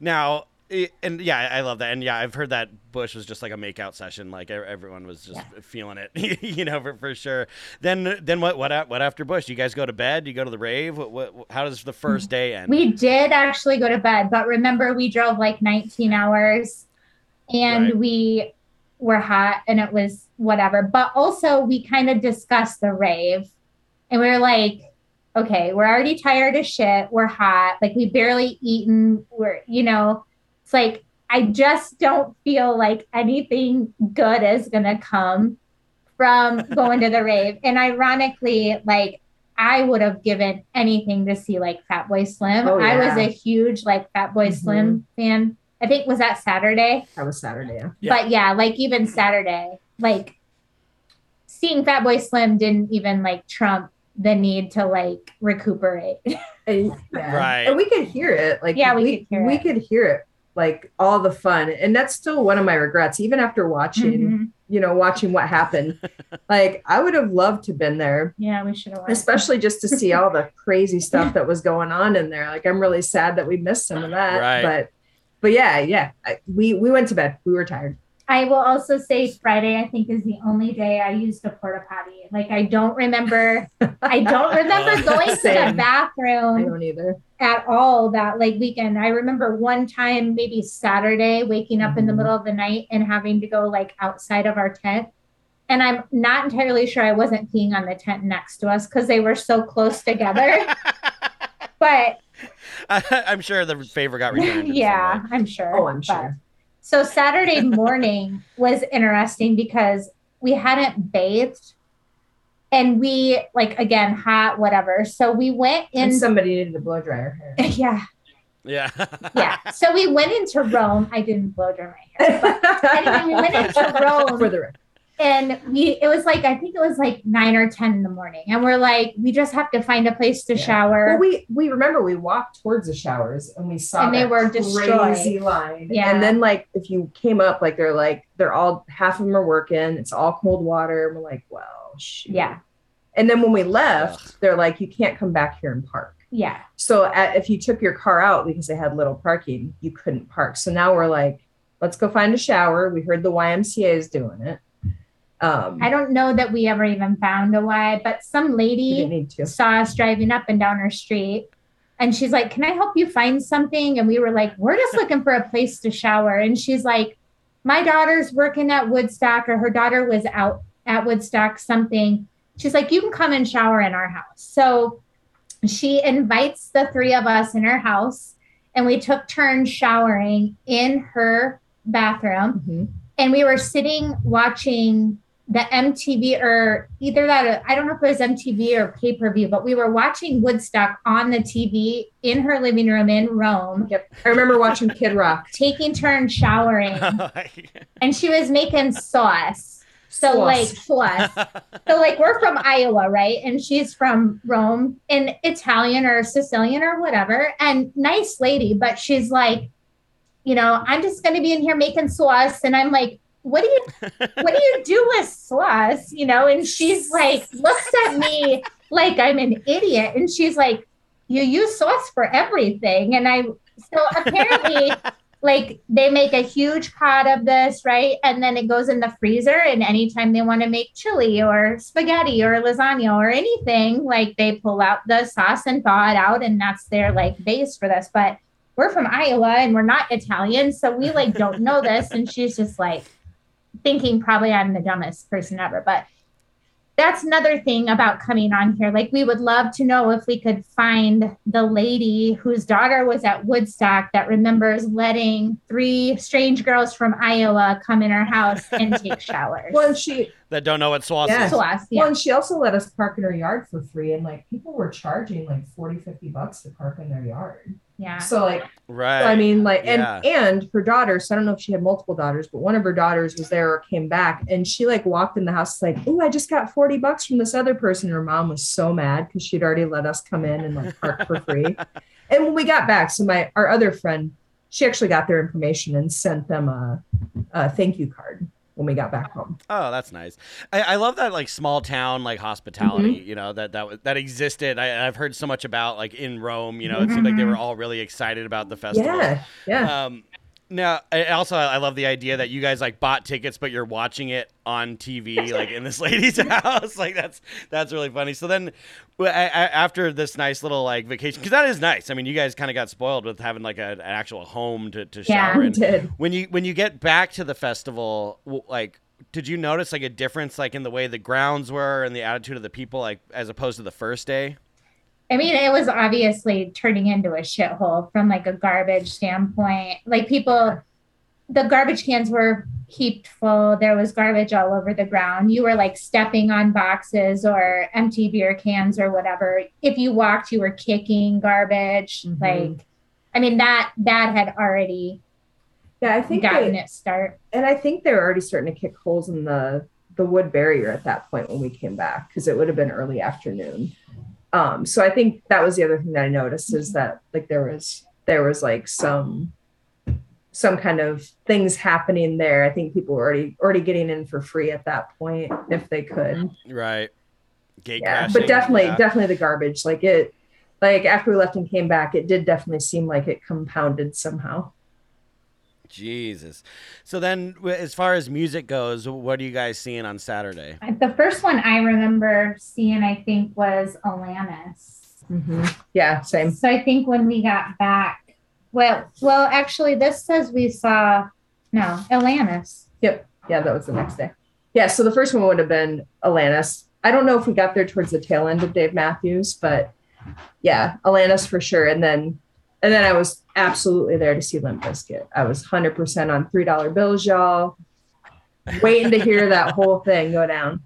Now, it, and yeah, I love that. And yeah, I've heard that Bush was just like a makeout session. Like everyone was just feeling it, you know, for, for sure. Then, then what? What? What after Bush? You guys go to bed? You go to the rave? What? what how does the first day end? we did actually go to bed but remember we drove like 19 hours and Right. we were hot and it was whatever but also we kind of discussed the rave and we were like okay we're already tired of shit we're hot like we barely eaten we're you know it's like i just don't feel like anything good is gonna come from going to the rave and ironically like i would have given anything to see like fatboy slim Oh, i was a huge like fatboy Mhm. slim fan i think was that saturday that was saturday yeah. Yeah. but yeah, like even Saturday, like seeing Fatboy Slim didn't even like trump the need to like recuperate. And, yeah. Right. and we could hear it like Yeah, we we, could hear we it. could hear it like all the fun and that's still one of my regrets even after watching Mhm. you know watching what happened like i would have loved to have been there Yeah, we should have. went. especially just to see all the crazy stuff that was going on in there like i'm really sad that we missed some of that Right. but but yeah yeah I, we we went to bed we were tired I will also say Friday, I think, is the only day I used a porta potty. Like I don't remember I don't remember going to the Same. I bathroom don't either. at all that like weekend. I remember one time, maybe Saturday, waking up in the Mhm. middle of the night and having to go like outside of our tent. And I'm not entirely sure I wasn't peeing on the tent next to us because they were so close together. but I'm sure the favor got returned. yeah. I'm sure. Oh, I'm sure. So Saturday morning was interesting because we hadn't bathed and we like again hot whatever. So we went in And somebody needed to blow dryer hair. yeah, Yeah. yeah. So we went into Rome. I didn't blow dry my hair. But anyway, we went into Rome For the record. And we it was like I think it was like nine or ten in the morning. And we're like, we just have to find a place to Yeah. shower. Well, we we remember we walked towards the showers and we saw And they were destroyed. crazy line. Yeah. And then like if you came up, like they're like they're all half of them are working. It's all cold water. And we're like, well, shoot. yeah, And then when we left, they're like, you can't come back here and park. yeah. So at, if you took your car out because they had little parking, you couldn't park. So now we're like, let's go find a shower. We heard the YMCA is doing it. Um, I don't know that we ever even found a why, but some lady didn't need to. saw us driving up and down our street and she's like can i help you find something? And we were like we're just looking for a place to shower. And she's like my daughter's working at woodstock or her daughter was out at woodstock something. She's like you can come and shower in our house. So she invites the three of us in her house and we took turns showering in her bathroom. Mhm. and we were sitting watching the MTV or either that or, I don't know if it was MTV or pay per view, but we were watching Woodstock on the TV in her living room in Rome, Yep. I remember watching Kid Rock. taking turns showering, and she was making sauce. So Sauce. like sauce. So like we're from Iowa, right? And she's from Rome and Italian or Sicilian or whatever. And nice lady, but she's like, you know, I'm just gonna be in here making sauce. And I'm like, what do you what do you do with sauce? You know, and she's like, looks at me like I'm an idiot. And she's like, You use sauce for everything. And I so apparently like they make a huge pot of this, right? And then it goes in the freezer. And anytime they want to make chili or spaghetti or lasagna or anything, like they pull out the sauce and thaw it out, and that's their like base for this. But we're from Iowa and we're not Italian, so we like don't know this. And she's just like thinking probably I'm the dumbest person ever. But that's another thing about coming on here. Like, we would love to know if we could find the lady whose daughter was at Woodstock that remembers letting three strange girls from Iowa come in her house and take showers. Well, she that don't know what sauce Yeah. is. to us, yeah. well, and she also let us park in her yard for free, and like people were charging like 40, 50 bucks to park in their yard. Yeah. So like Right. I mean, like, and Yeah. and her daughter. So I don't know if she had multiple daughters, but one of her daughters was there or came back, and she like walked in the house like, "Oh, I just got forty bucks from this other person." Her mom was so mad because she'd already let us come in and like park for free. and when we got back, so my our other friend, she actually got their information and sent them a, a thank you card when we got back home. Oh, that's nice. I, I love that like small town like hospitality. Mm-hmm. You know that that was- that existed. I, I've heard so much about like in Rome. You know, it seemed like they were all really excited about the festival. Mm-hmm. Yeah, yeah. Um, now, I also I love the idea that you guys like bought tickets, but you're watching it on TV, like in this lady's house. Like that's that's really funny. So then, I- I- after this nice little like vacation, because that is nice. I mean, you guys kind of got spoiled with having like a, an actual home to, to Yeah. shower we in. did. When you when you get back to the festival, like. Did you notice like a difference like in the way the grounds were and the attitude of the people like as opposed to the first day? I mean, it was obviously turning into a shithole from like a garbage standpoint. Like people, the garbage cans were heaped full. There was garbage all over the ground. You were like stepping on boxes or empty beer cans or whatever. If you walked, you were kicking garbage. Mhm. Like, I mean that that had already Yeah, I think gotten they, it start. and I think they were already starting to kick holes in the the wood barrier at that point when we came back because it would have been early afternoon. Um, so I think that was the other thing that I noticed is that like there was there was like some some kind of things happening there. I think people were already already getting in for free at that point if they could. Right. Gate Yeah, crashing. but definitely yeah. definitely the garbage like it like after we left and came back it did definitely seem like it compounded somehow. Jesus. So then, as far as music goes, what are you guys seeing on Saturday? The first one I remember seeing, I think, was Alanis. hmm Yeah, same. So I think when we got back, well, well, actually, this says we saw no Alanis. Yep. Yeah, that was the next day. Yeah, so the first one would have been Alanis. I don't know if we got there towards the tail end of Dave Matthews, but yeah, Alanis for sure. And then and then I was absolutely there to see Limp Bizkit. I was 100% on $3 bills, y'all. Waiting to hear that whole thing go down.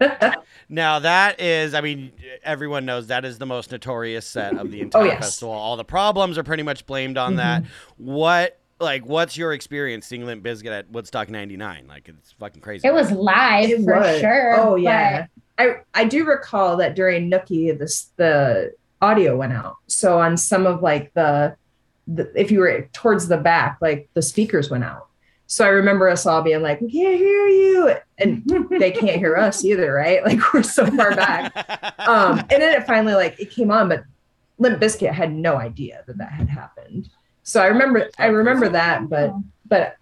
Now that is, I mean, everyone knows that is the most notorious set of the oh, entire Oh, yes. festival. All the problems are pretty much blamed on that. Mm-hmm. What, like, what's your experience seeing Limp Bizkit at Woodstock '99? Like, it's fucking crazy. It was live It for was. sure. Oh but yeah. I I do recall that during Nookie this the audio went out. So on some of like the, the if you were towards the back, like the speakers went out. So I remember us all being like, "We can't hear you," and they can't hear us either, right? Like we're so far back. Um, and then it finally like it came on, but Limp Bizkit had no idea that that had happened. So I remember I remember that, but but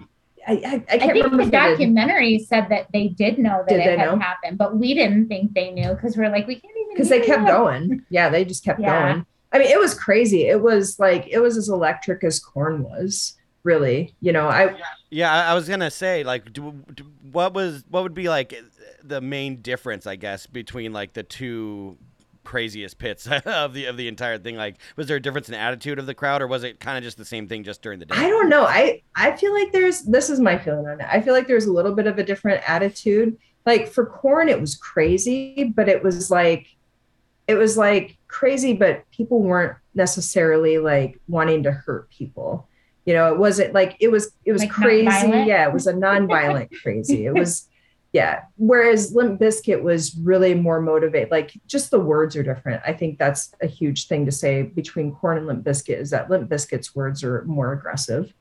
I I, I I can't think remember the if they did. documentary said that they did know that Did it had know? happened, but we didn't think they knew because we're like, we can't even because they kept you. going. Yeah, they just kept Yeah. going. I mean, it was crazy. It was like it was as electric as korn was. Really, you know, I Yeah, I, I was gonna say, like, do, do, what was what would be like the main difference, I guess, between like the two craziest pits of the of the entire thing? Like, was there a difference in attitude of the crowd, or was it kind of just the same thing just during the day? I don't know. I I feel like there's this is my feeling on it. I feel like there's a little bit of a different attitude. Like for korn, it was crazy, but it was like it was like crazy, but people weren't necessarily like wanting to hurt people. You know, it wasn't like it was it was Like crazy. Yeah, it was a non-violent crazy. It was yeah. Whereas Limp Bizkit was really more motivated. Like just the words are different. I think that's a huge thing to say between Korn and Limp Bizkit is that Limp Bizkit's words are more aggressive.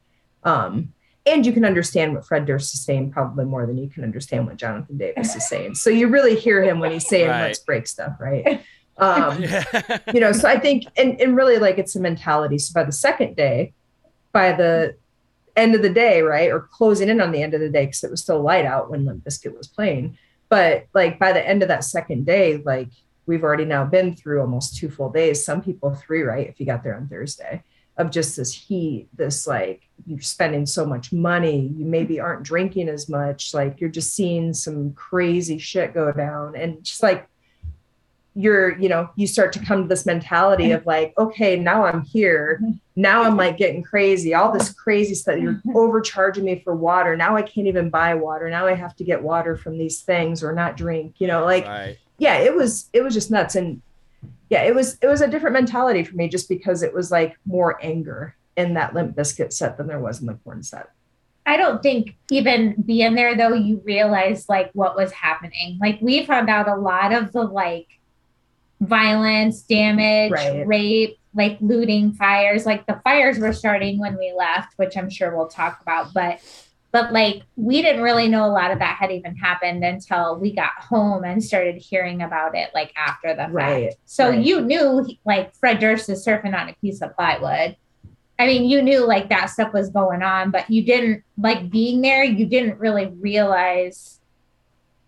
Um, and you can understand what Fred Durst is saying probably more than you can understand what Jonathan Davis is saying. So you really hear him when he's saying Right. let's break stuff, right? Um, Yeah. you know, so I think and, and really like it's a mentality. So by the second day, by the end of the day, right, or closing in on the end of the day, because it was still light out when Limp Bizkit was playing. But like by the end of that second day, like we've already now been through almost two full days. Some people three, right? If you got there on Thursday, of just this heat, this like you're spending so much money, you maybe aren't drinking as much, like you're just seeing some crazy shit go down, and just like you're you know you start to come to this mentality of like okay now i'm here mm-hmm. Now i'm like getting crazy all this crazy stuff you're mm-hmm. overcharging me for water now i can't even buy water now i have to get water from these things or not drink you know like right. yeah it was it was just nuts and yeah it was it was a different mentality for me just because it was like more anger in that limp bizkit set than there was in the korn set I don't think even being there though, you realize like what was happening. Like we found out a lot of the like violence, damage, Right. rape, like looting fires. Like the fires were starting when we left, which I'm sure we'll talk about, but but like we didn't really know a lot of that had even happened until we got home and started hearing about it like after the fact. Right, So right. you knew like Fred Durst is surfing on a piece of plywood. I mean, you knew like that stuff was going on, but you didn't like being there, you didn't really realize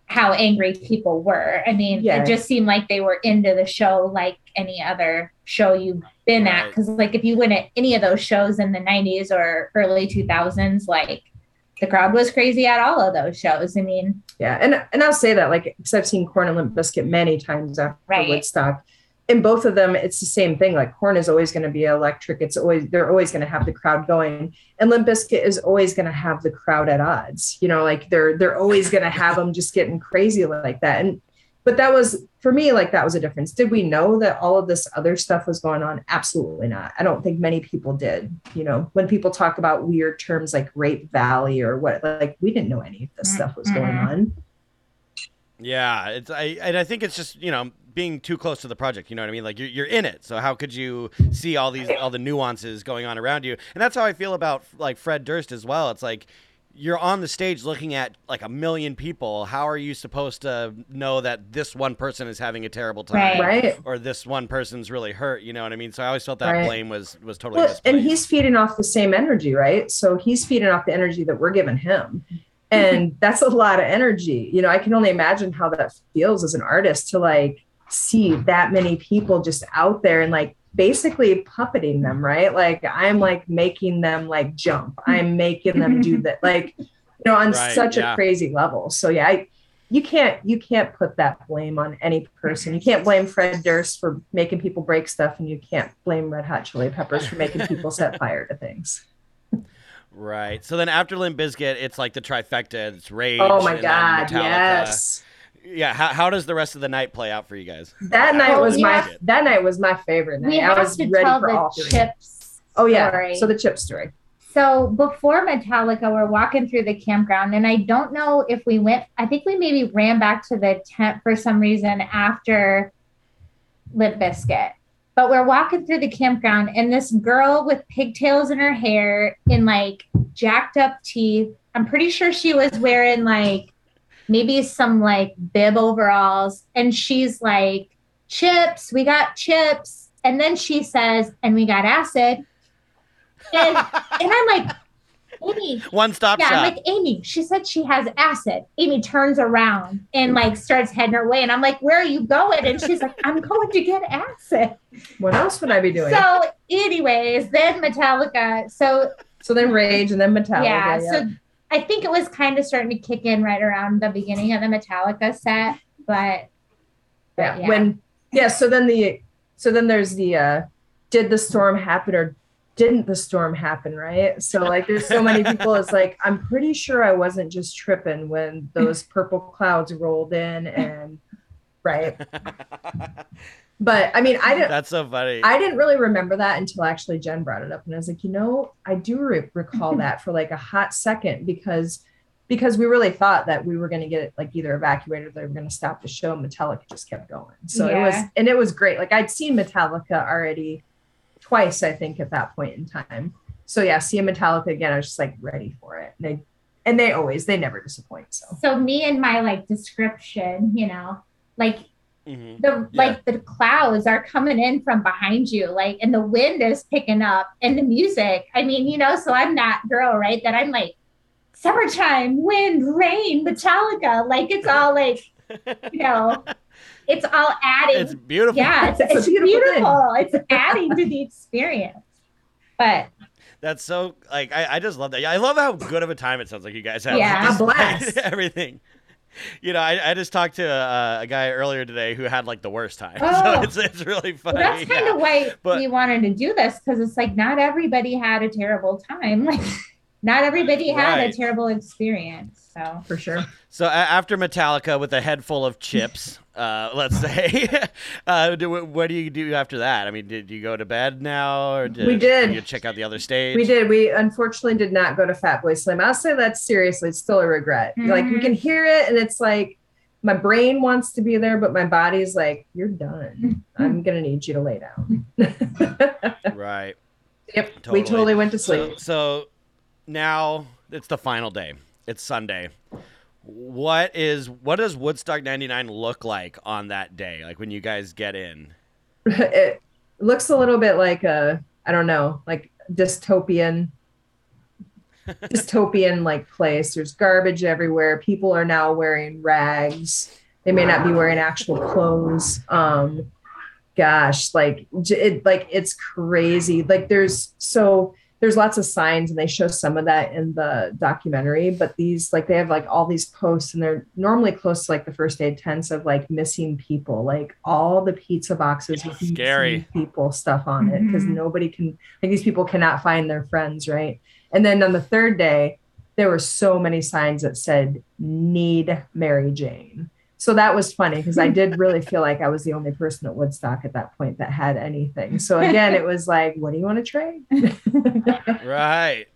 how angry people were. I mean, Yeah. it just seemed like they were into the show like any other show you've been at. Cause like if you went at any of those shows in the 90s or early 2000s, like the crowd was crazy at all of those shows. I mean, Yeah, and and I'll say that like because I've seen Korn and Limp Bizkit many times after Right. Woodstock. In both of them, it's the same thing. Like Korn is always going to be electric. It's always they're always going to have the crowd going, and Limp Bizkit is always going to have the crowd at odds. You know, like they're they're always going to have them just getting crazy like that. And but that was for me like that was a difference. Did we know that all of this other stuff was going on? Absolutely not. I don't think many people did. You know, when people talk about weird terms like Rape Valley or what, like we didn't know any of this stuff was going on. Yeah, it's I and I think it's just you know being too close to the project. You know what I mean? Like you're you're in it, so how could you see all these all the nuances going on around you? And that's how I feel about like Fred Durst as well. It's like you're on the stage looking at like a million people. How are you supposed to know that this one person is having a terrible time, Right. Or this one person's really hurt? You know what I mean? So I always felt that Right. blame was was totally Well, and he's feeding off the same energy, right? So he's feeding off the energy that we're giving him. And mm-hmm. that's a lot of energy. You know, I can only imagine how that feels as an artist to like see that many people just out there and like basically puppeting them, right? Like I'm like making them like jump. I'm making them do that like you know on Right, such yeah. a crazy level. So yeah, I you can't you can't put that blame on any person. You can't blame Fred Durst for making people break stuff, and you can't blame Red Hot Chili Peppers for making people set fire to things. Right. So then after Limp Bizkit, it's like the trifecta. It's Rage. Oh my god, yes. Yeah. How, how does the rest of the night play out for you guys? That oh, night Oh, was my have- that night was my favorite night. We I have was to ready tell for the all three. chips. Oh yeah. story. So the chip story. So before Metallica, we're walking through the campground, and I don't know if we went. I think we maybe ran back to the tent for some reason after lip Bizkit. But we're walking through the campground, and this girl with pigtails in her hair and like jacked up teeth. I'm pretty sure she was wearing like maybe some like bib overalls, and she's like, "Chips, we got chips." And then she says, "And we got acid." And and I'm like, Amy, One stop yeah, shop. I'm like, Amy, she said she has acid. Amy turns around and like starts heading her way. And I'm like, where are you going? And she's like, I'm going to get acid. What else would I be doing? So, So, anyways, then Metallica. So, so, then Rage and then Metallica. yeah, yeah. so I think it was kind of starting to kick in right around the beginning of the Metallica set. But, but yeah. yeah. when yeah so then the so then there's the uh did the storm happen or didn't the storm happen right so like there's so many people it's like i'm pretty sure i wasn't just tripping when those purple clouds rolled in and right but i mean i didn't That's so funny. I didn't really remember that until actually Jen brought it up, and I was like, you know, I do re- recall that for like a hot second because because we really thought that we were going to get like either evacuated or they were going to stop the show. Metallica just kept going, so it was and it was great. Like I'd seen Metallica already twice, I think, at that point in time. So yeah, seeing Metallica again, I was just like ready for it. And they and they always they never disappoint. So so me and my like description, you know, like Mhm. the Yeah. like the clouds are coming in from behind you like and the wind is picking up and the music i mean you know so i'm that girl right that i'm like summertime wind rain metallica like it's all like you know it's all adding It's beautiful. yeah it's, It's it's beautiful beautiful, it's adding to the experience but That's so like I, I just love that. Yeah, I love how good of a time it sounds like you guys have. Yeah. with A this- blast. Everything. You know, I, I just talked to a, a guy earlier today who had like the worst time. Oh. So it's it's really funny. well, that's kind yeah. of why But- we wanted to do this because it's like not everybody had a terrible time like not everybody had Right. a terrible experience so for sure. So after Metallica with a head full of chips, uh, let's say, uh, do, what do you do after that? I mean, did you go to bed now, or did, We did. you check out the other stage? We did. We unfortunately did not go to Fatboy Slim. I'll say that seriously. It's still a regret. Like we can hear it, and it's like my brain wants to be there, but my body's like, "You're done. I'm gonna need you to lay down." Right. yep. Totally. We totally went to So, sleep. so now it's the final day. It's Sunday. What is what does Woodstock 99 look like on that day? Like when you guys get in? it looks a little bit like a I don't know, like dystopian dystopian like place. There's garbage everywhere. People are now wearing rags. They may not be wearing actual clothes. Um gosh, like it like it's crazy. Like there's so there's lots of signs and they show some of that in the documentary but these like they have like all these posts and they're normally close to like the first aid tents of like missing people like all the pizza boxes with Scary. missing people stuff on it because Mhm. nobody can like these people cannot find their friends right and then on the third day there were so many signs that said need mary jane so that was funny because i did really feel like i was the only person at woodstock at that point that had anything so again it was like what do you want to trade Right.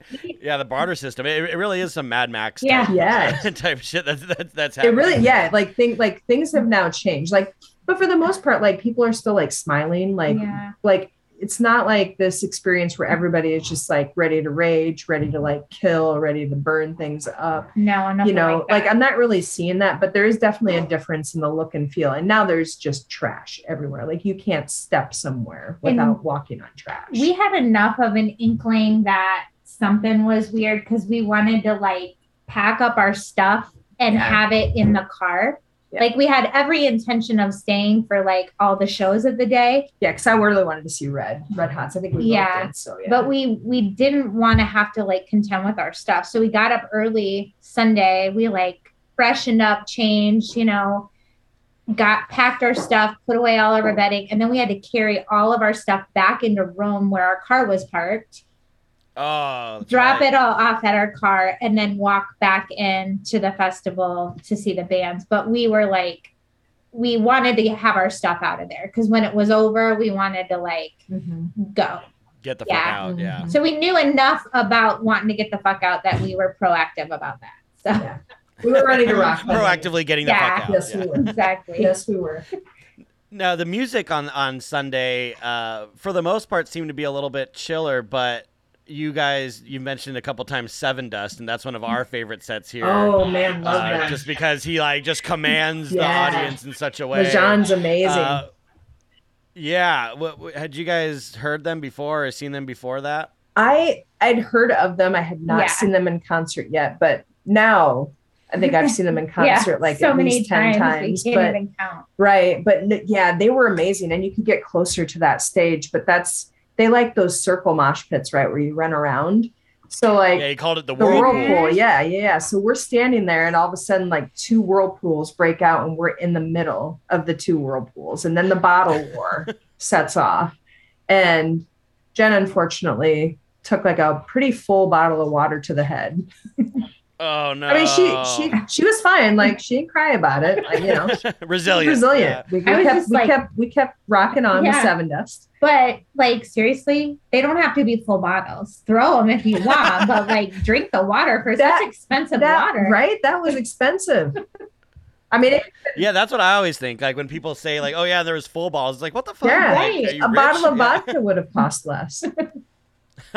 Yeah, the barter system. It, it really is some Mad Max Yeah. type, Yes. type shit that's that's, that's it really yeah like think like things have now changed like but for the most part like people are still like smiling like yeah like it's not like this experience where everybody is just like ready to rage, ready to like kill, ready to burn things up. No, you know, like, like. I'm not really seeing that, but there is definitely a difference in the look and feel. And now there's just trash everywhere. Like you can't step somewhere And- without walking on trash. we had enough of an inkling that something was weird because we wanted to like pack up our stuff and Yeah. have it in the car. Yeah. Like we had every intention of staying for like all the shows of the day, yeah, because I really wanted to see Red, Red Hots. I think we Yeah, did. So yeah. but we we didn't want to have to like contend with our stuff. So we got up early Sunday. We like freshened up, changed, you know, got packed our stuff, put away all of our bedding, and then we had to carry all of our stuff back into Rome where our car was parked. Oh, drop right. it all off at our car and then walk back in to the festival to see the bands but we were like we wanted to have our stuff out of there because when it was over we wanted to like Mhm. go Get the fuck Yeah. out. Yeah. Mhm. so we knew enough about wanting to get the fuck out that we were proactive about that so Yeah. we were ready to rock. Proactively getting the Yeah. fuck out. Yes, yeah. we were. exactly Yes, we were. Now the music on on Sunday, uh, for the most part, seemed to be a little bit chiller. But you guys, you mentioned a couple times Sevendust, and that's one of our favorite sets here. Oh man, love uh, that. just because he like just commands the audience in such a way. Lajon's amazing. Uh, yeah, what, what- had you guys heard them before or seen them before that? I I'd heard of them. I had not Yeah. seen them in concert yet, but now I think I've seen them in concert like so at many least ten times, times. can't But even count right, but yeah, they were amazing, and you could get closer to that stage. But that's they like those circle mosh pits, right, where you run around. So like Yeah, he called it the, the whirlpool. whirlpool. Yeah, yeah, yeah. So we're standing there, and all of a sudden, like two whirlpools break out, and we're in the middle of the two whirlpools, and then the bottle war sets off. And Jen, unfortunately, took like a pretty full bottle of water to the head. Oh no! I mean, she she she was fine. Like she didn't cry about it. Like, you know, resilient. resilient. We, we I was kept just we like- kept we kept rocking on with Sevendust. but like seriously they don't have to be full bottles throw them if you want but like drink the water first That- that's expensive That water right? That was expensive. I mean, it, Yeah, that's what I always think. Like when people say, like, "Oh yeah, there was full bottles," it's like, "What the fuck?" Yeah. Like, Right. a rich? bottle of Yeah. vodka would have cost less.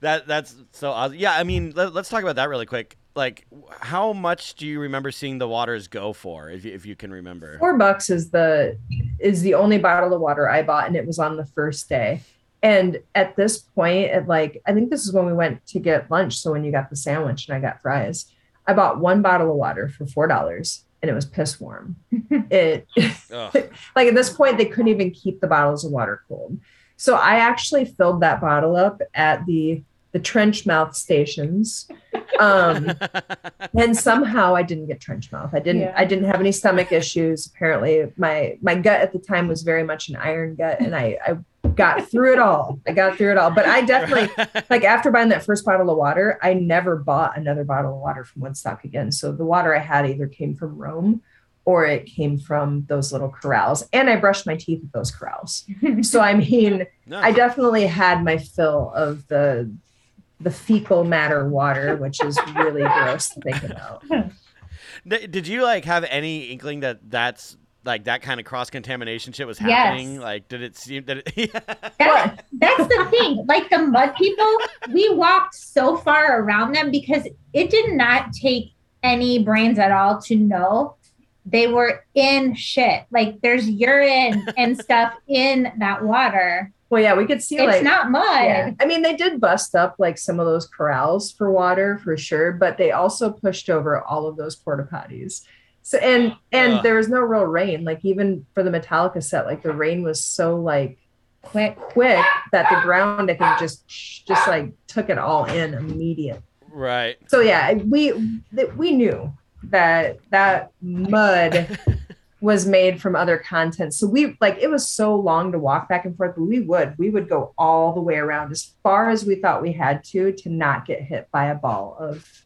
that that's so awesome. Yeah, I mean, let, us talk about that really quick. Like, how much do you remember seeing the waters go for, if you, if you can remember? Four bucks is the is the only bottle of water I bought, and it was on the first day. And at this point, at like I think this is when we went to get lunch. So when you got the sandwich and I got fries, I bought one bottle of water for four dollars, and it was piss warm. it like at this point they couldn't even keep the bottles of water cold. So I actually filled that bottle up at the the trench mouth stations. Um, and somehow I didn't get trench mouth. I didn't Yeah. I didn't have any stomach issues. Apparently my my gut at the time was very much an iron gut and I I got through it all. I got through it all. But I definitely like after buying that first bottle of water, I never bought another bottle of water from Woodstock again. So the water I had either came from Rome or it came from those little corrals. And I brushed my teeth at those corrals. So I mean, No. I definitely had my fill of the the fecal matter water, which is really gross to think about. Did you like have any inkling that that's like that kind of cross contamination shit was Yes. happening? Like, did it seem that? It, That, that's the thing. Like the mud people, we walked so far around them because it did not take any brains at all to know they were in shit. Like there's urine and stuff in that water. Well, yeah, we could see It's like not mud. Yeah. I mean, they did bust up like some of those corrals for water for sure, but they also pushed over all of those porta potties. So and and Ugh. there was no real rain. Like even for the Metallica set, like the rain was so like Quick. quick that the ground I think just just like took it all in immediate. right. So yeah, we we knew that that mud was made from other content. So we like it was so long to walk back and forth, but we would we would go all the way around as far as we thought we had to to not get hit by a ball of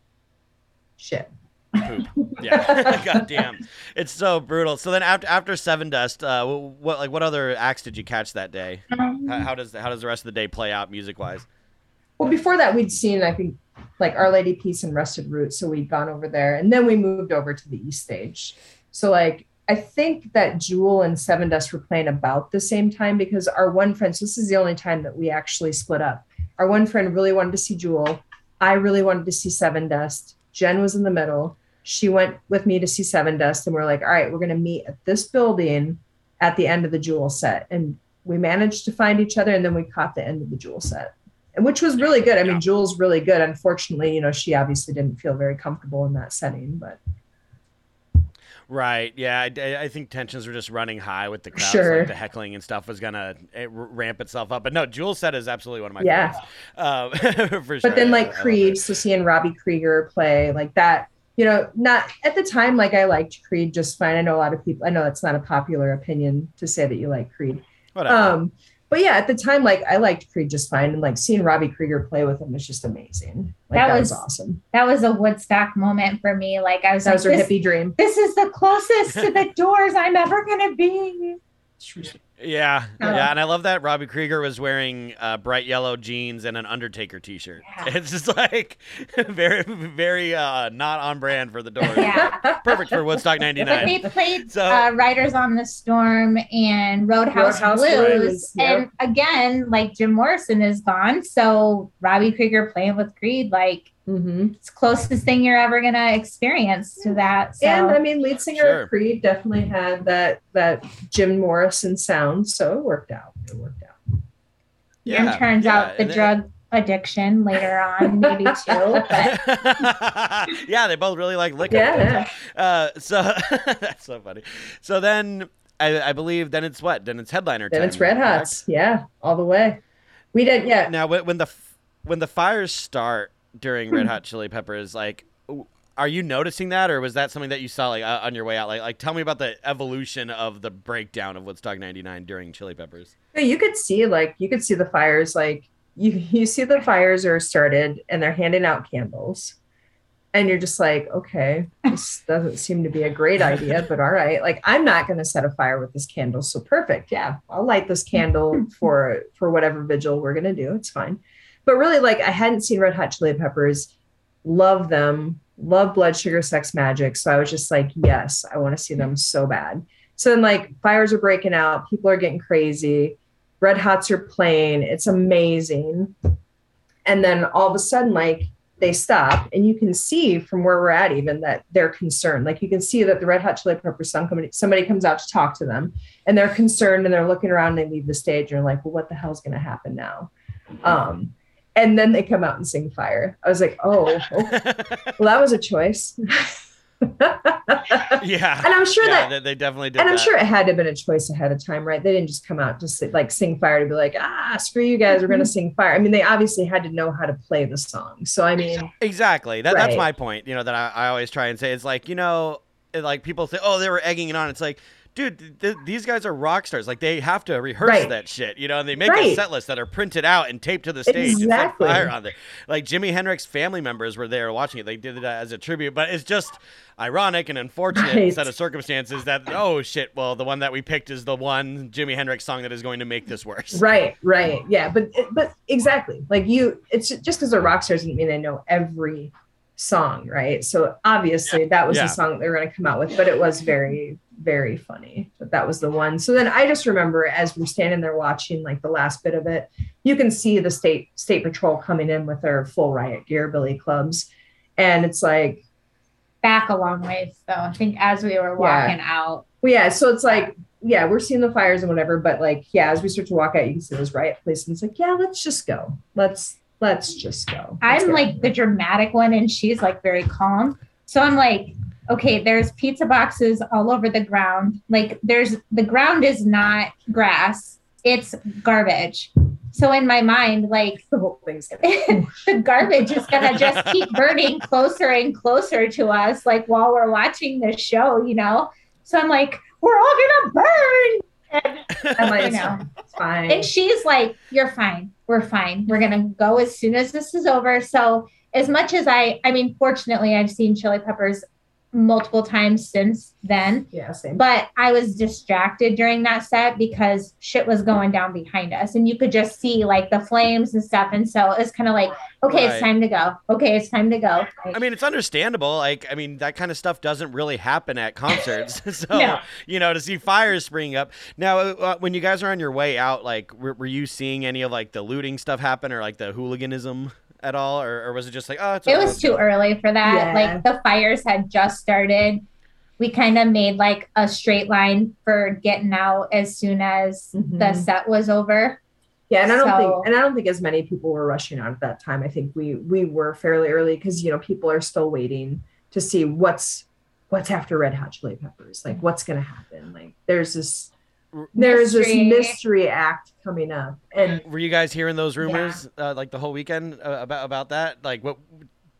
shit. Poop. Yeah. God damn. It's so brutal. So then after after Sevendust, uh, what like what other acts did you catch that day? Um, How, how does how does the rest of the day play out music wise? Well, before that, we'd seen, I think, like Our Lady Peace and Rusted Root. So we'd gone over there and then we moved over to the East Stage. So, like, I think that Jewel and Sevendust were playing about the same time because our one friend, so this is the only time that we actually split up. Our one friend really wanted to see Jewel. I really wanted to see Sevendust. Jen was in the middle. She went with me to see Sevendust, and we're like, all right, we're going to meet at this building at the end of the Jewel set. And we managed to find each other, and then we caught the end of the Jewel set, which was really good. I mean, Jewel's really good. Unfortunately, you know, she obviously didn't feel very comfortable in that setting, but Right. Yeah. I, I think tensions were just running high with the crowd. Sure. Like the heckling and stuff was gonna eh, ramp itself up. But no, Jewel set is absolutely one of my Yeah. favorites. Um, for sure. but then like I Creed, it. so seeing Robbie Krieger play like that, you know, not at the time, like I liked Creed just fine. I know a lot of people, I know that's not a popular opinion to say that you like Creed. Whatever. Um, but yeah, at the time, like I liked Creed just fine. And like seeing Robbie Krieger play with him was just amazing. Like That that, was, was- awesome. That was a Woodstock moment for me. Like I was That like, was her hippie dream. this is the closest to the doors I'm ever gonna be. Yeah, Oh. yeah, and I love that Robbie Krieger was wearing uh, bright yellow jeans and an Undertaker T-shirt. Yeah. It's just like very, very uh, not on brand for the Doors. Yeah. perfect for Woodstock But '99. they played So- uh, Riders on the Storm and Roadhouse, Roadhouse Blues. Blues, yep. And again, like Jim Morrison is gone. So Robbie Krieger playing with Creed, like hmm it's the closest thing you're ever gonna experience to that. So And I mean, lead singer Sure. of Creed definitely had that that Jim Morrison sound, so it worked out. It worked out. Yeah, and turns yeah, out the and it- drug addiction later on, maybe too. Yeah, they both really like liquor. Yeah, Uh, so that's so funny. So then I, I believe then it's what? Then it's headliner Then time. it's Red correct? Hots, yeah, all the way. We did, yeah. Now, when when the when the fires start during Hmm. Red Hot Chili Peppers, like, are you noticing that, or was that something that you saw like uh, on your way out? Like, like, tell me about the evolution of the breakdown of Woodstock '99 during Chili Peppers. No, you could see like you could see the fires like you you see the fires are started and they're handing out candles and you're just like okay this doesn't seem to be a great idea but all right like i'm not going to set a fire with this candle so perfect yeah i'll light this candle for for whatever vigil we're going to do it's fine but really like i hadn't seen red hot chili peppers. Love them. Love Blood Sugar Sex Magik. So i was just like yes i want to see them so bad. So then like fires are breaking out. People are getting crazy. Red hots are playing. It's amazing. And then all of a sudden like they stop. And you can see from where we're at even that they're concerned. Like you can see that the red hot chili peppers song somebody, somebody comes out to talk to them. And they're concerned and they're looking around and they leave the stage. And you're like well what the hell's going to happen now? Um and then they come out and sing fire i was like oh, oh well that was a choice yeah, and i'm sure yeah, that they, definitely did. and I'm that. sure it had to have been a choice ahead of time, right? They didn't just come out just like sing fire to be like, ah, screw you guys, we're gonna sing fire. I mean, they obviously had to know how to play the song. So I mean, Exactly. That, That's my point. You know that I, I always try and say it's like you know, like people say, oh, they were egging it on. It's like. Dude, th- th- these guys are rock stars. Like they have to rehearse Right. that shit, you know. And they make a Right. set list that are printed out and taped to the stage Exactly. and set fire on there. Like Jimi Hendrix family members were there watching it. They did it as a tribute, but it's just ironic and unfortunate Right. set of circumstances that oh shit. Well, the one that we picked is the one Jimi Hendrix song that is going to make this worse. right, right, yeah, but but exactly, like you, it's just because they're rock stars doesn't mean they know every song, right? So obviously that was Yeah. the song that they were gonna come out with, but it was very very funny But that was the one. So then I just remember as we're standing there watching like the last bit of it, you can see the state state patrol coming in with their full riot gear, billy clubs, and it's like back a long ways though. I think as we were walking out. Well, yeah, so it's like, yeah, we're seeing the fires and whatever, but like, yeah, as we start to walk out, you can see those riot places. And it's like, yeah, let's just go. Let's let's just go. Let's I'm go. like the dramatic one and she's like very calm. So I'm like, okay, there's pizza boxes all over the ground. Like there's the ground is not grass, it's garbage. So in my mind, like the whole thing's the garbage is gonna just keep burning closer and closer to us, like while we're watching the show, you know. So I'm like, we're all gonna burn. And I'm like, you know. it's fine. and she's like, You're fine. We're fine. We're gonna go as soon as this is over. So as much as I I mean, fortunately I've seen chili peppers multiple times since then. Yeah, same. But I was distracted during that set because shit was going down behind us and you could just see like the flames and stuff. And so it's kind of like, okay, Right. it's time to go. Okay, it's time to go. I mean, it's understandable. Like, I mean, that kind of stuff doesn't really happen at concerts. so, No. you know, to see fires springing up. Now, uh, when you guys are on your way out, like, were, were you seeing any of like the looting stuff happen or like the hooliganism at all, or, or was it just like, oh, it's it was too early for that. Yeah. Like the fires had just started. We kind of made like a straight line for getting out as soon as the Mhm. set was over. Yeah, and I don't So- think and I don't think as many people were rushing out at that time. I think we we were fairly early because you know people are still waiting to see what's what's after Red Hot Chili Peppers. Like what's gonna happen? Like there's this there's Mystery. this mystery act coming up, and Were you guys hearing those rumors uh, like the whole weekend uh, about about that? Like, what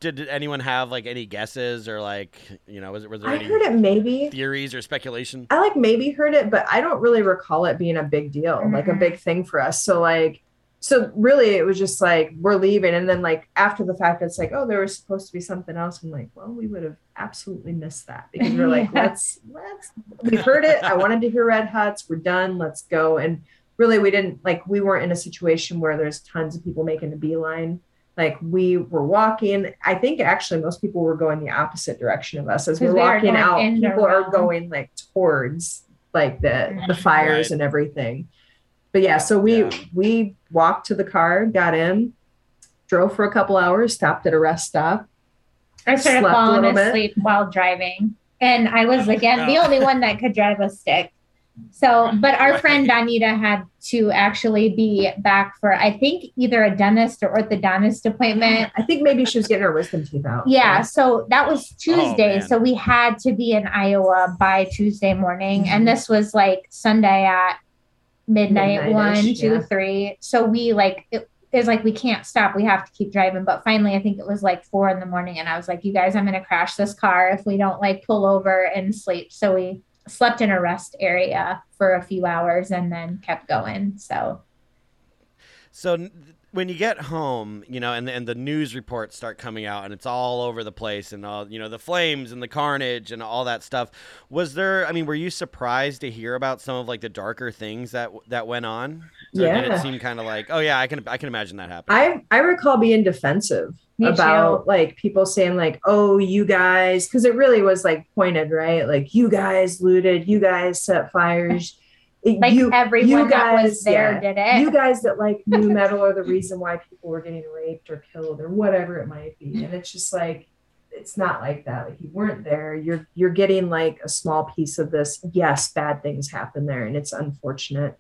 did did anyone have like any guesses or like you know was it was there I any heard it maybe. theories or speculation? I like maybe heard it, but I don't really recall it being a big deal, like a Mhm. big thing for us. So like, so really, it was just like we're leaving, and then like after the fact, it's like, oh, there was supposed to be something else. I'm like, well, we would have absolutely missed that because we're like, Yeah. let's let's we heard it. I wanted to hear Red Hots. We're done. Let's go. And really, we didn't like we weren't in a situation where there's tons of people making a beeline. Like we were walking. I think actually most people were going the opposite direction of us as we're walking out. in the People are going like towards like the the fires Right. and everything. But yeah, so we Yeah. we walked to the car, got in, drove for a couple hours, stopped at a rest stop. I started Slept a falling little bit. while driving. And I was again the Oh. only one that could drive a stick. So, but our friend Donita had to actually be back for, I think, either a dentist or orthodontist appointment. I think maybe she was getting her wisdom teeth out. Yeah, so that was Tuesday. Oh, man. so we had to be in Iowa by Tuesday morning. Mm-hmm. And this was like Sunday at midnight, one, Midnight-ish, two, yeah. three. So we like, it is like, we can't stop. We have to keep driving. But finally, I think it was like four in the morning. And I was like, you guys, I'm going to crash this car if we don't like pull over and sleep. So we slept in a rest area for a few hours and then kept going. So So n- when you get home, you know, and and the news reports start coming out, and it's all over the place, and all you know, the flames and the carnage and all that stuff. Was there? I mean, were you surprised to hear about some of like the darker things that that went on? Or did Yeah. it seem kind of like, oh yeah, I can I can imagine that happening. I I recall being defensive Me about like people saying like, "Oh, you guys," because it really was like pointed, right? Like you guys looted, you guys set fires. It- like you, everyone you that was guys- there yeah. did it. you guys that like nu metal are the reason why people were getting raped or killed or whatever it might be. And it's just like it's not like that. Like you weren't there. You're you're getting like a small piece of this. Yes bad things happen there and it's unfortunate.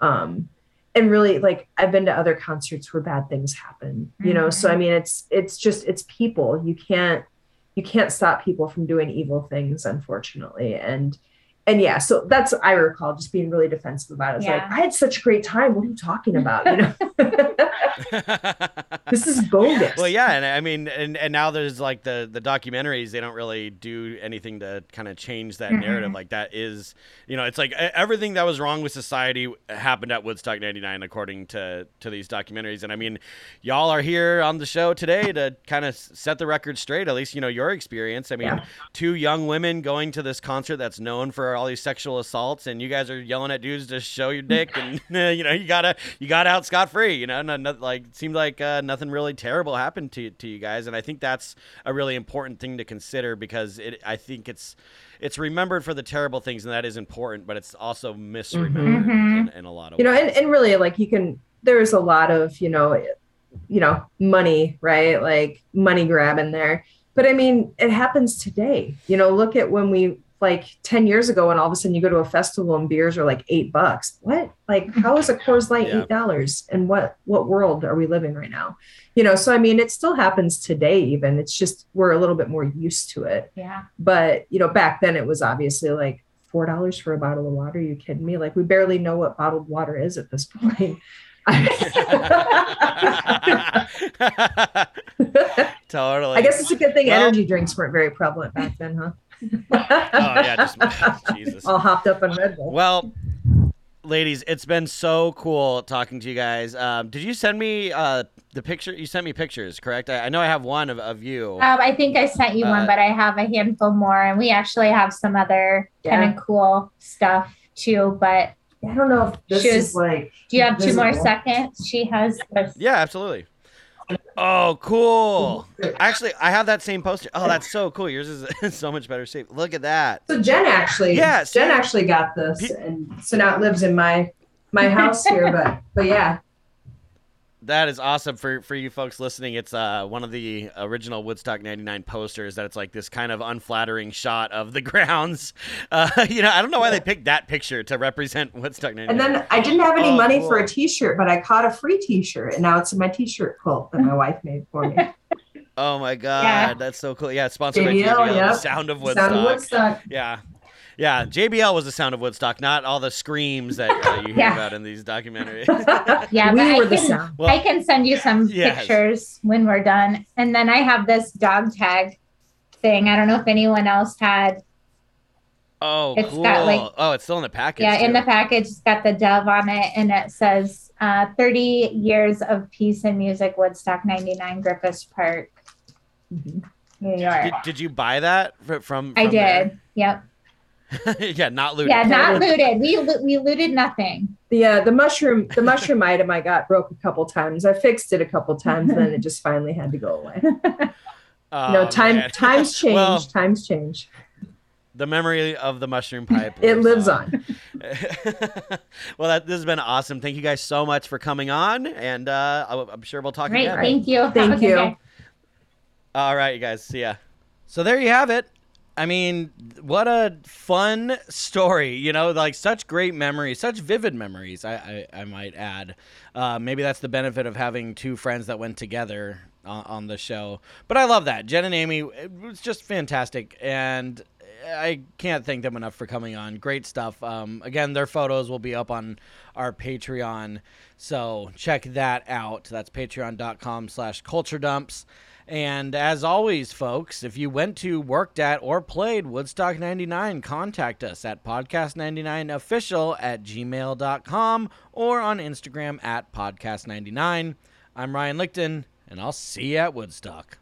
Um and really like i've been to other concerts where bad things happen you know? So i mean it's it's just it's people. You can't you can't stop people from doing evil things unfortunately. And and yeah, so that's I recall just being really defensive about it. It's like I had such a great time. What are you talking about? You know, this is bogus. well, yeah, and I mean, and, and now there's like the the documentaries. They don't really do anything to kind of change that mm-hmm. narrative. Like that is, you know, it's like everything that was wrong with society happened at Woodstock '99, according to to these documentaries. And I mean, y'all are here on the show today to kind of set the record straight. At least you know your experience. I mean, Yeah. two young women going to this concert that's known for all these sexual assaults, and you guys are yelling at dudes to show your dick, and you know you gotta you got out scot free. You know, no, no, like it seemed like uh, nothing really terrible happened to to you guys, and I think that's a really important thing to consider because it I think it's it's remembered for the terrible things, and that is important, but it's also misremembered Mhm. in, in a lot of you know, ways. and, and really like you can there's a lot of, you know, you know, money, right? Like money grab in there. But I mean, it happens today. You know, look at when we like 10 years ago and all of a sudden you go to a festival and beers are like eight bucks. What? Like how is a Coors Light Yeah. eight dollars? And what what world are we living right now? You know, so I mean it still happens today even. It's just we're a little bit more used to it. yeah. But you know, back then it was obviously like four dollars for a bottle of water. Are you kidding me? Like we barely know what bottled water is at this point. totally. I guess it's a good thing Well- energy drinks weren't very prevalent back then, huh? Oh yeah, just Jesus. all hopped up on Red Bull. Well, ladies, it's been so cool talking to you guys. Um, did you send me uh, the picture? You sent me pictures, correct? I, I know I have one of, of you. Um, I think I sent you Uh, one, but I have a handful more, and we actually have some other kind of cool stuff too. But I don't know if this She is was- like. do you have two more seconds? She has this. yeah, absolutely. Oh, cool. Actually, I have that same poster. Oh, that's so cool. Yours is so much better shape. Look at that. So Jen actually, Yeah. Jen actually got this, and so now it lives in my my house here. But but yeah, That is awesome for for you folks listening. It's uh one of the original Woodstock '99 posters. That it's like this kind of unflattering shot of the grounds. Uh, you know, I don't know why they picked that picture to represent Woodstock '99. and then I didn't have any Oh, money for a T-shirt, but I caught a free T-shirt, and now it's in my T-shirt quilt that my wife made for me. oh my god, Yeah. that's so cool. Yeah, it's sponsored by JBL, JBL, the yep. Sound of Woodstock. Sound of Woodstock. Yeah. Yeah, JBL was the sound of Woodstock, not all the screams that uh, you hear Yeah. about in these documentaries. Yeah, we were I the can, sound. Well- I can send you some Yes. pictures when we're done. And then I have this dog tag thing. I don't know if anyone else had. oh, It's cool. got, like- oh, it's still in the package. yeah, in the package, it's got the dove on it, and it says uh, 30 years of peace and music, Woodstock 99, Griffiss Park, New York. Did, did you buy that fr- from? I from there? did. Yep. yeah, not looted. Yeah, not looted. We we looted nothing. The uh, the mushroom the mushroom item I got broke a couple times. I fixed it a couple times, and then it just finally had to go away. Oh, no time man. times change. Well, times change. the memory of the mushroom pipe. It lives on. well, that, this has been awesome. Thank you guys so much for coming on, and uh, I- I'm sure we'll talk Great. again. Thank you. Thank good you. day. All right, you guys. See ya. So there you have it. I mean, what a fun story, you know, like such great memories, such vivid memories, I, I, I might add. Uh, maybe that's the benefit of having two friends that went together on, on the show. But I love that. Jen and Amy, it was just fantastic. And I can't thank them enough for coming on. Great stuff. Um, again, their photos will be up on our Patreon. So check that out. That's patreon.com slash culture dumps. And as always, folks, if you went to, worked at, or played Woodstock 99, contact us at podcast99official at gmail.com or on Instagram at podcast99. I'm Ryan Lichten, and I'll see you at Woodstock.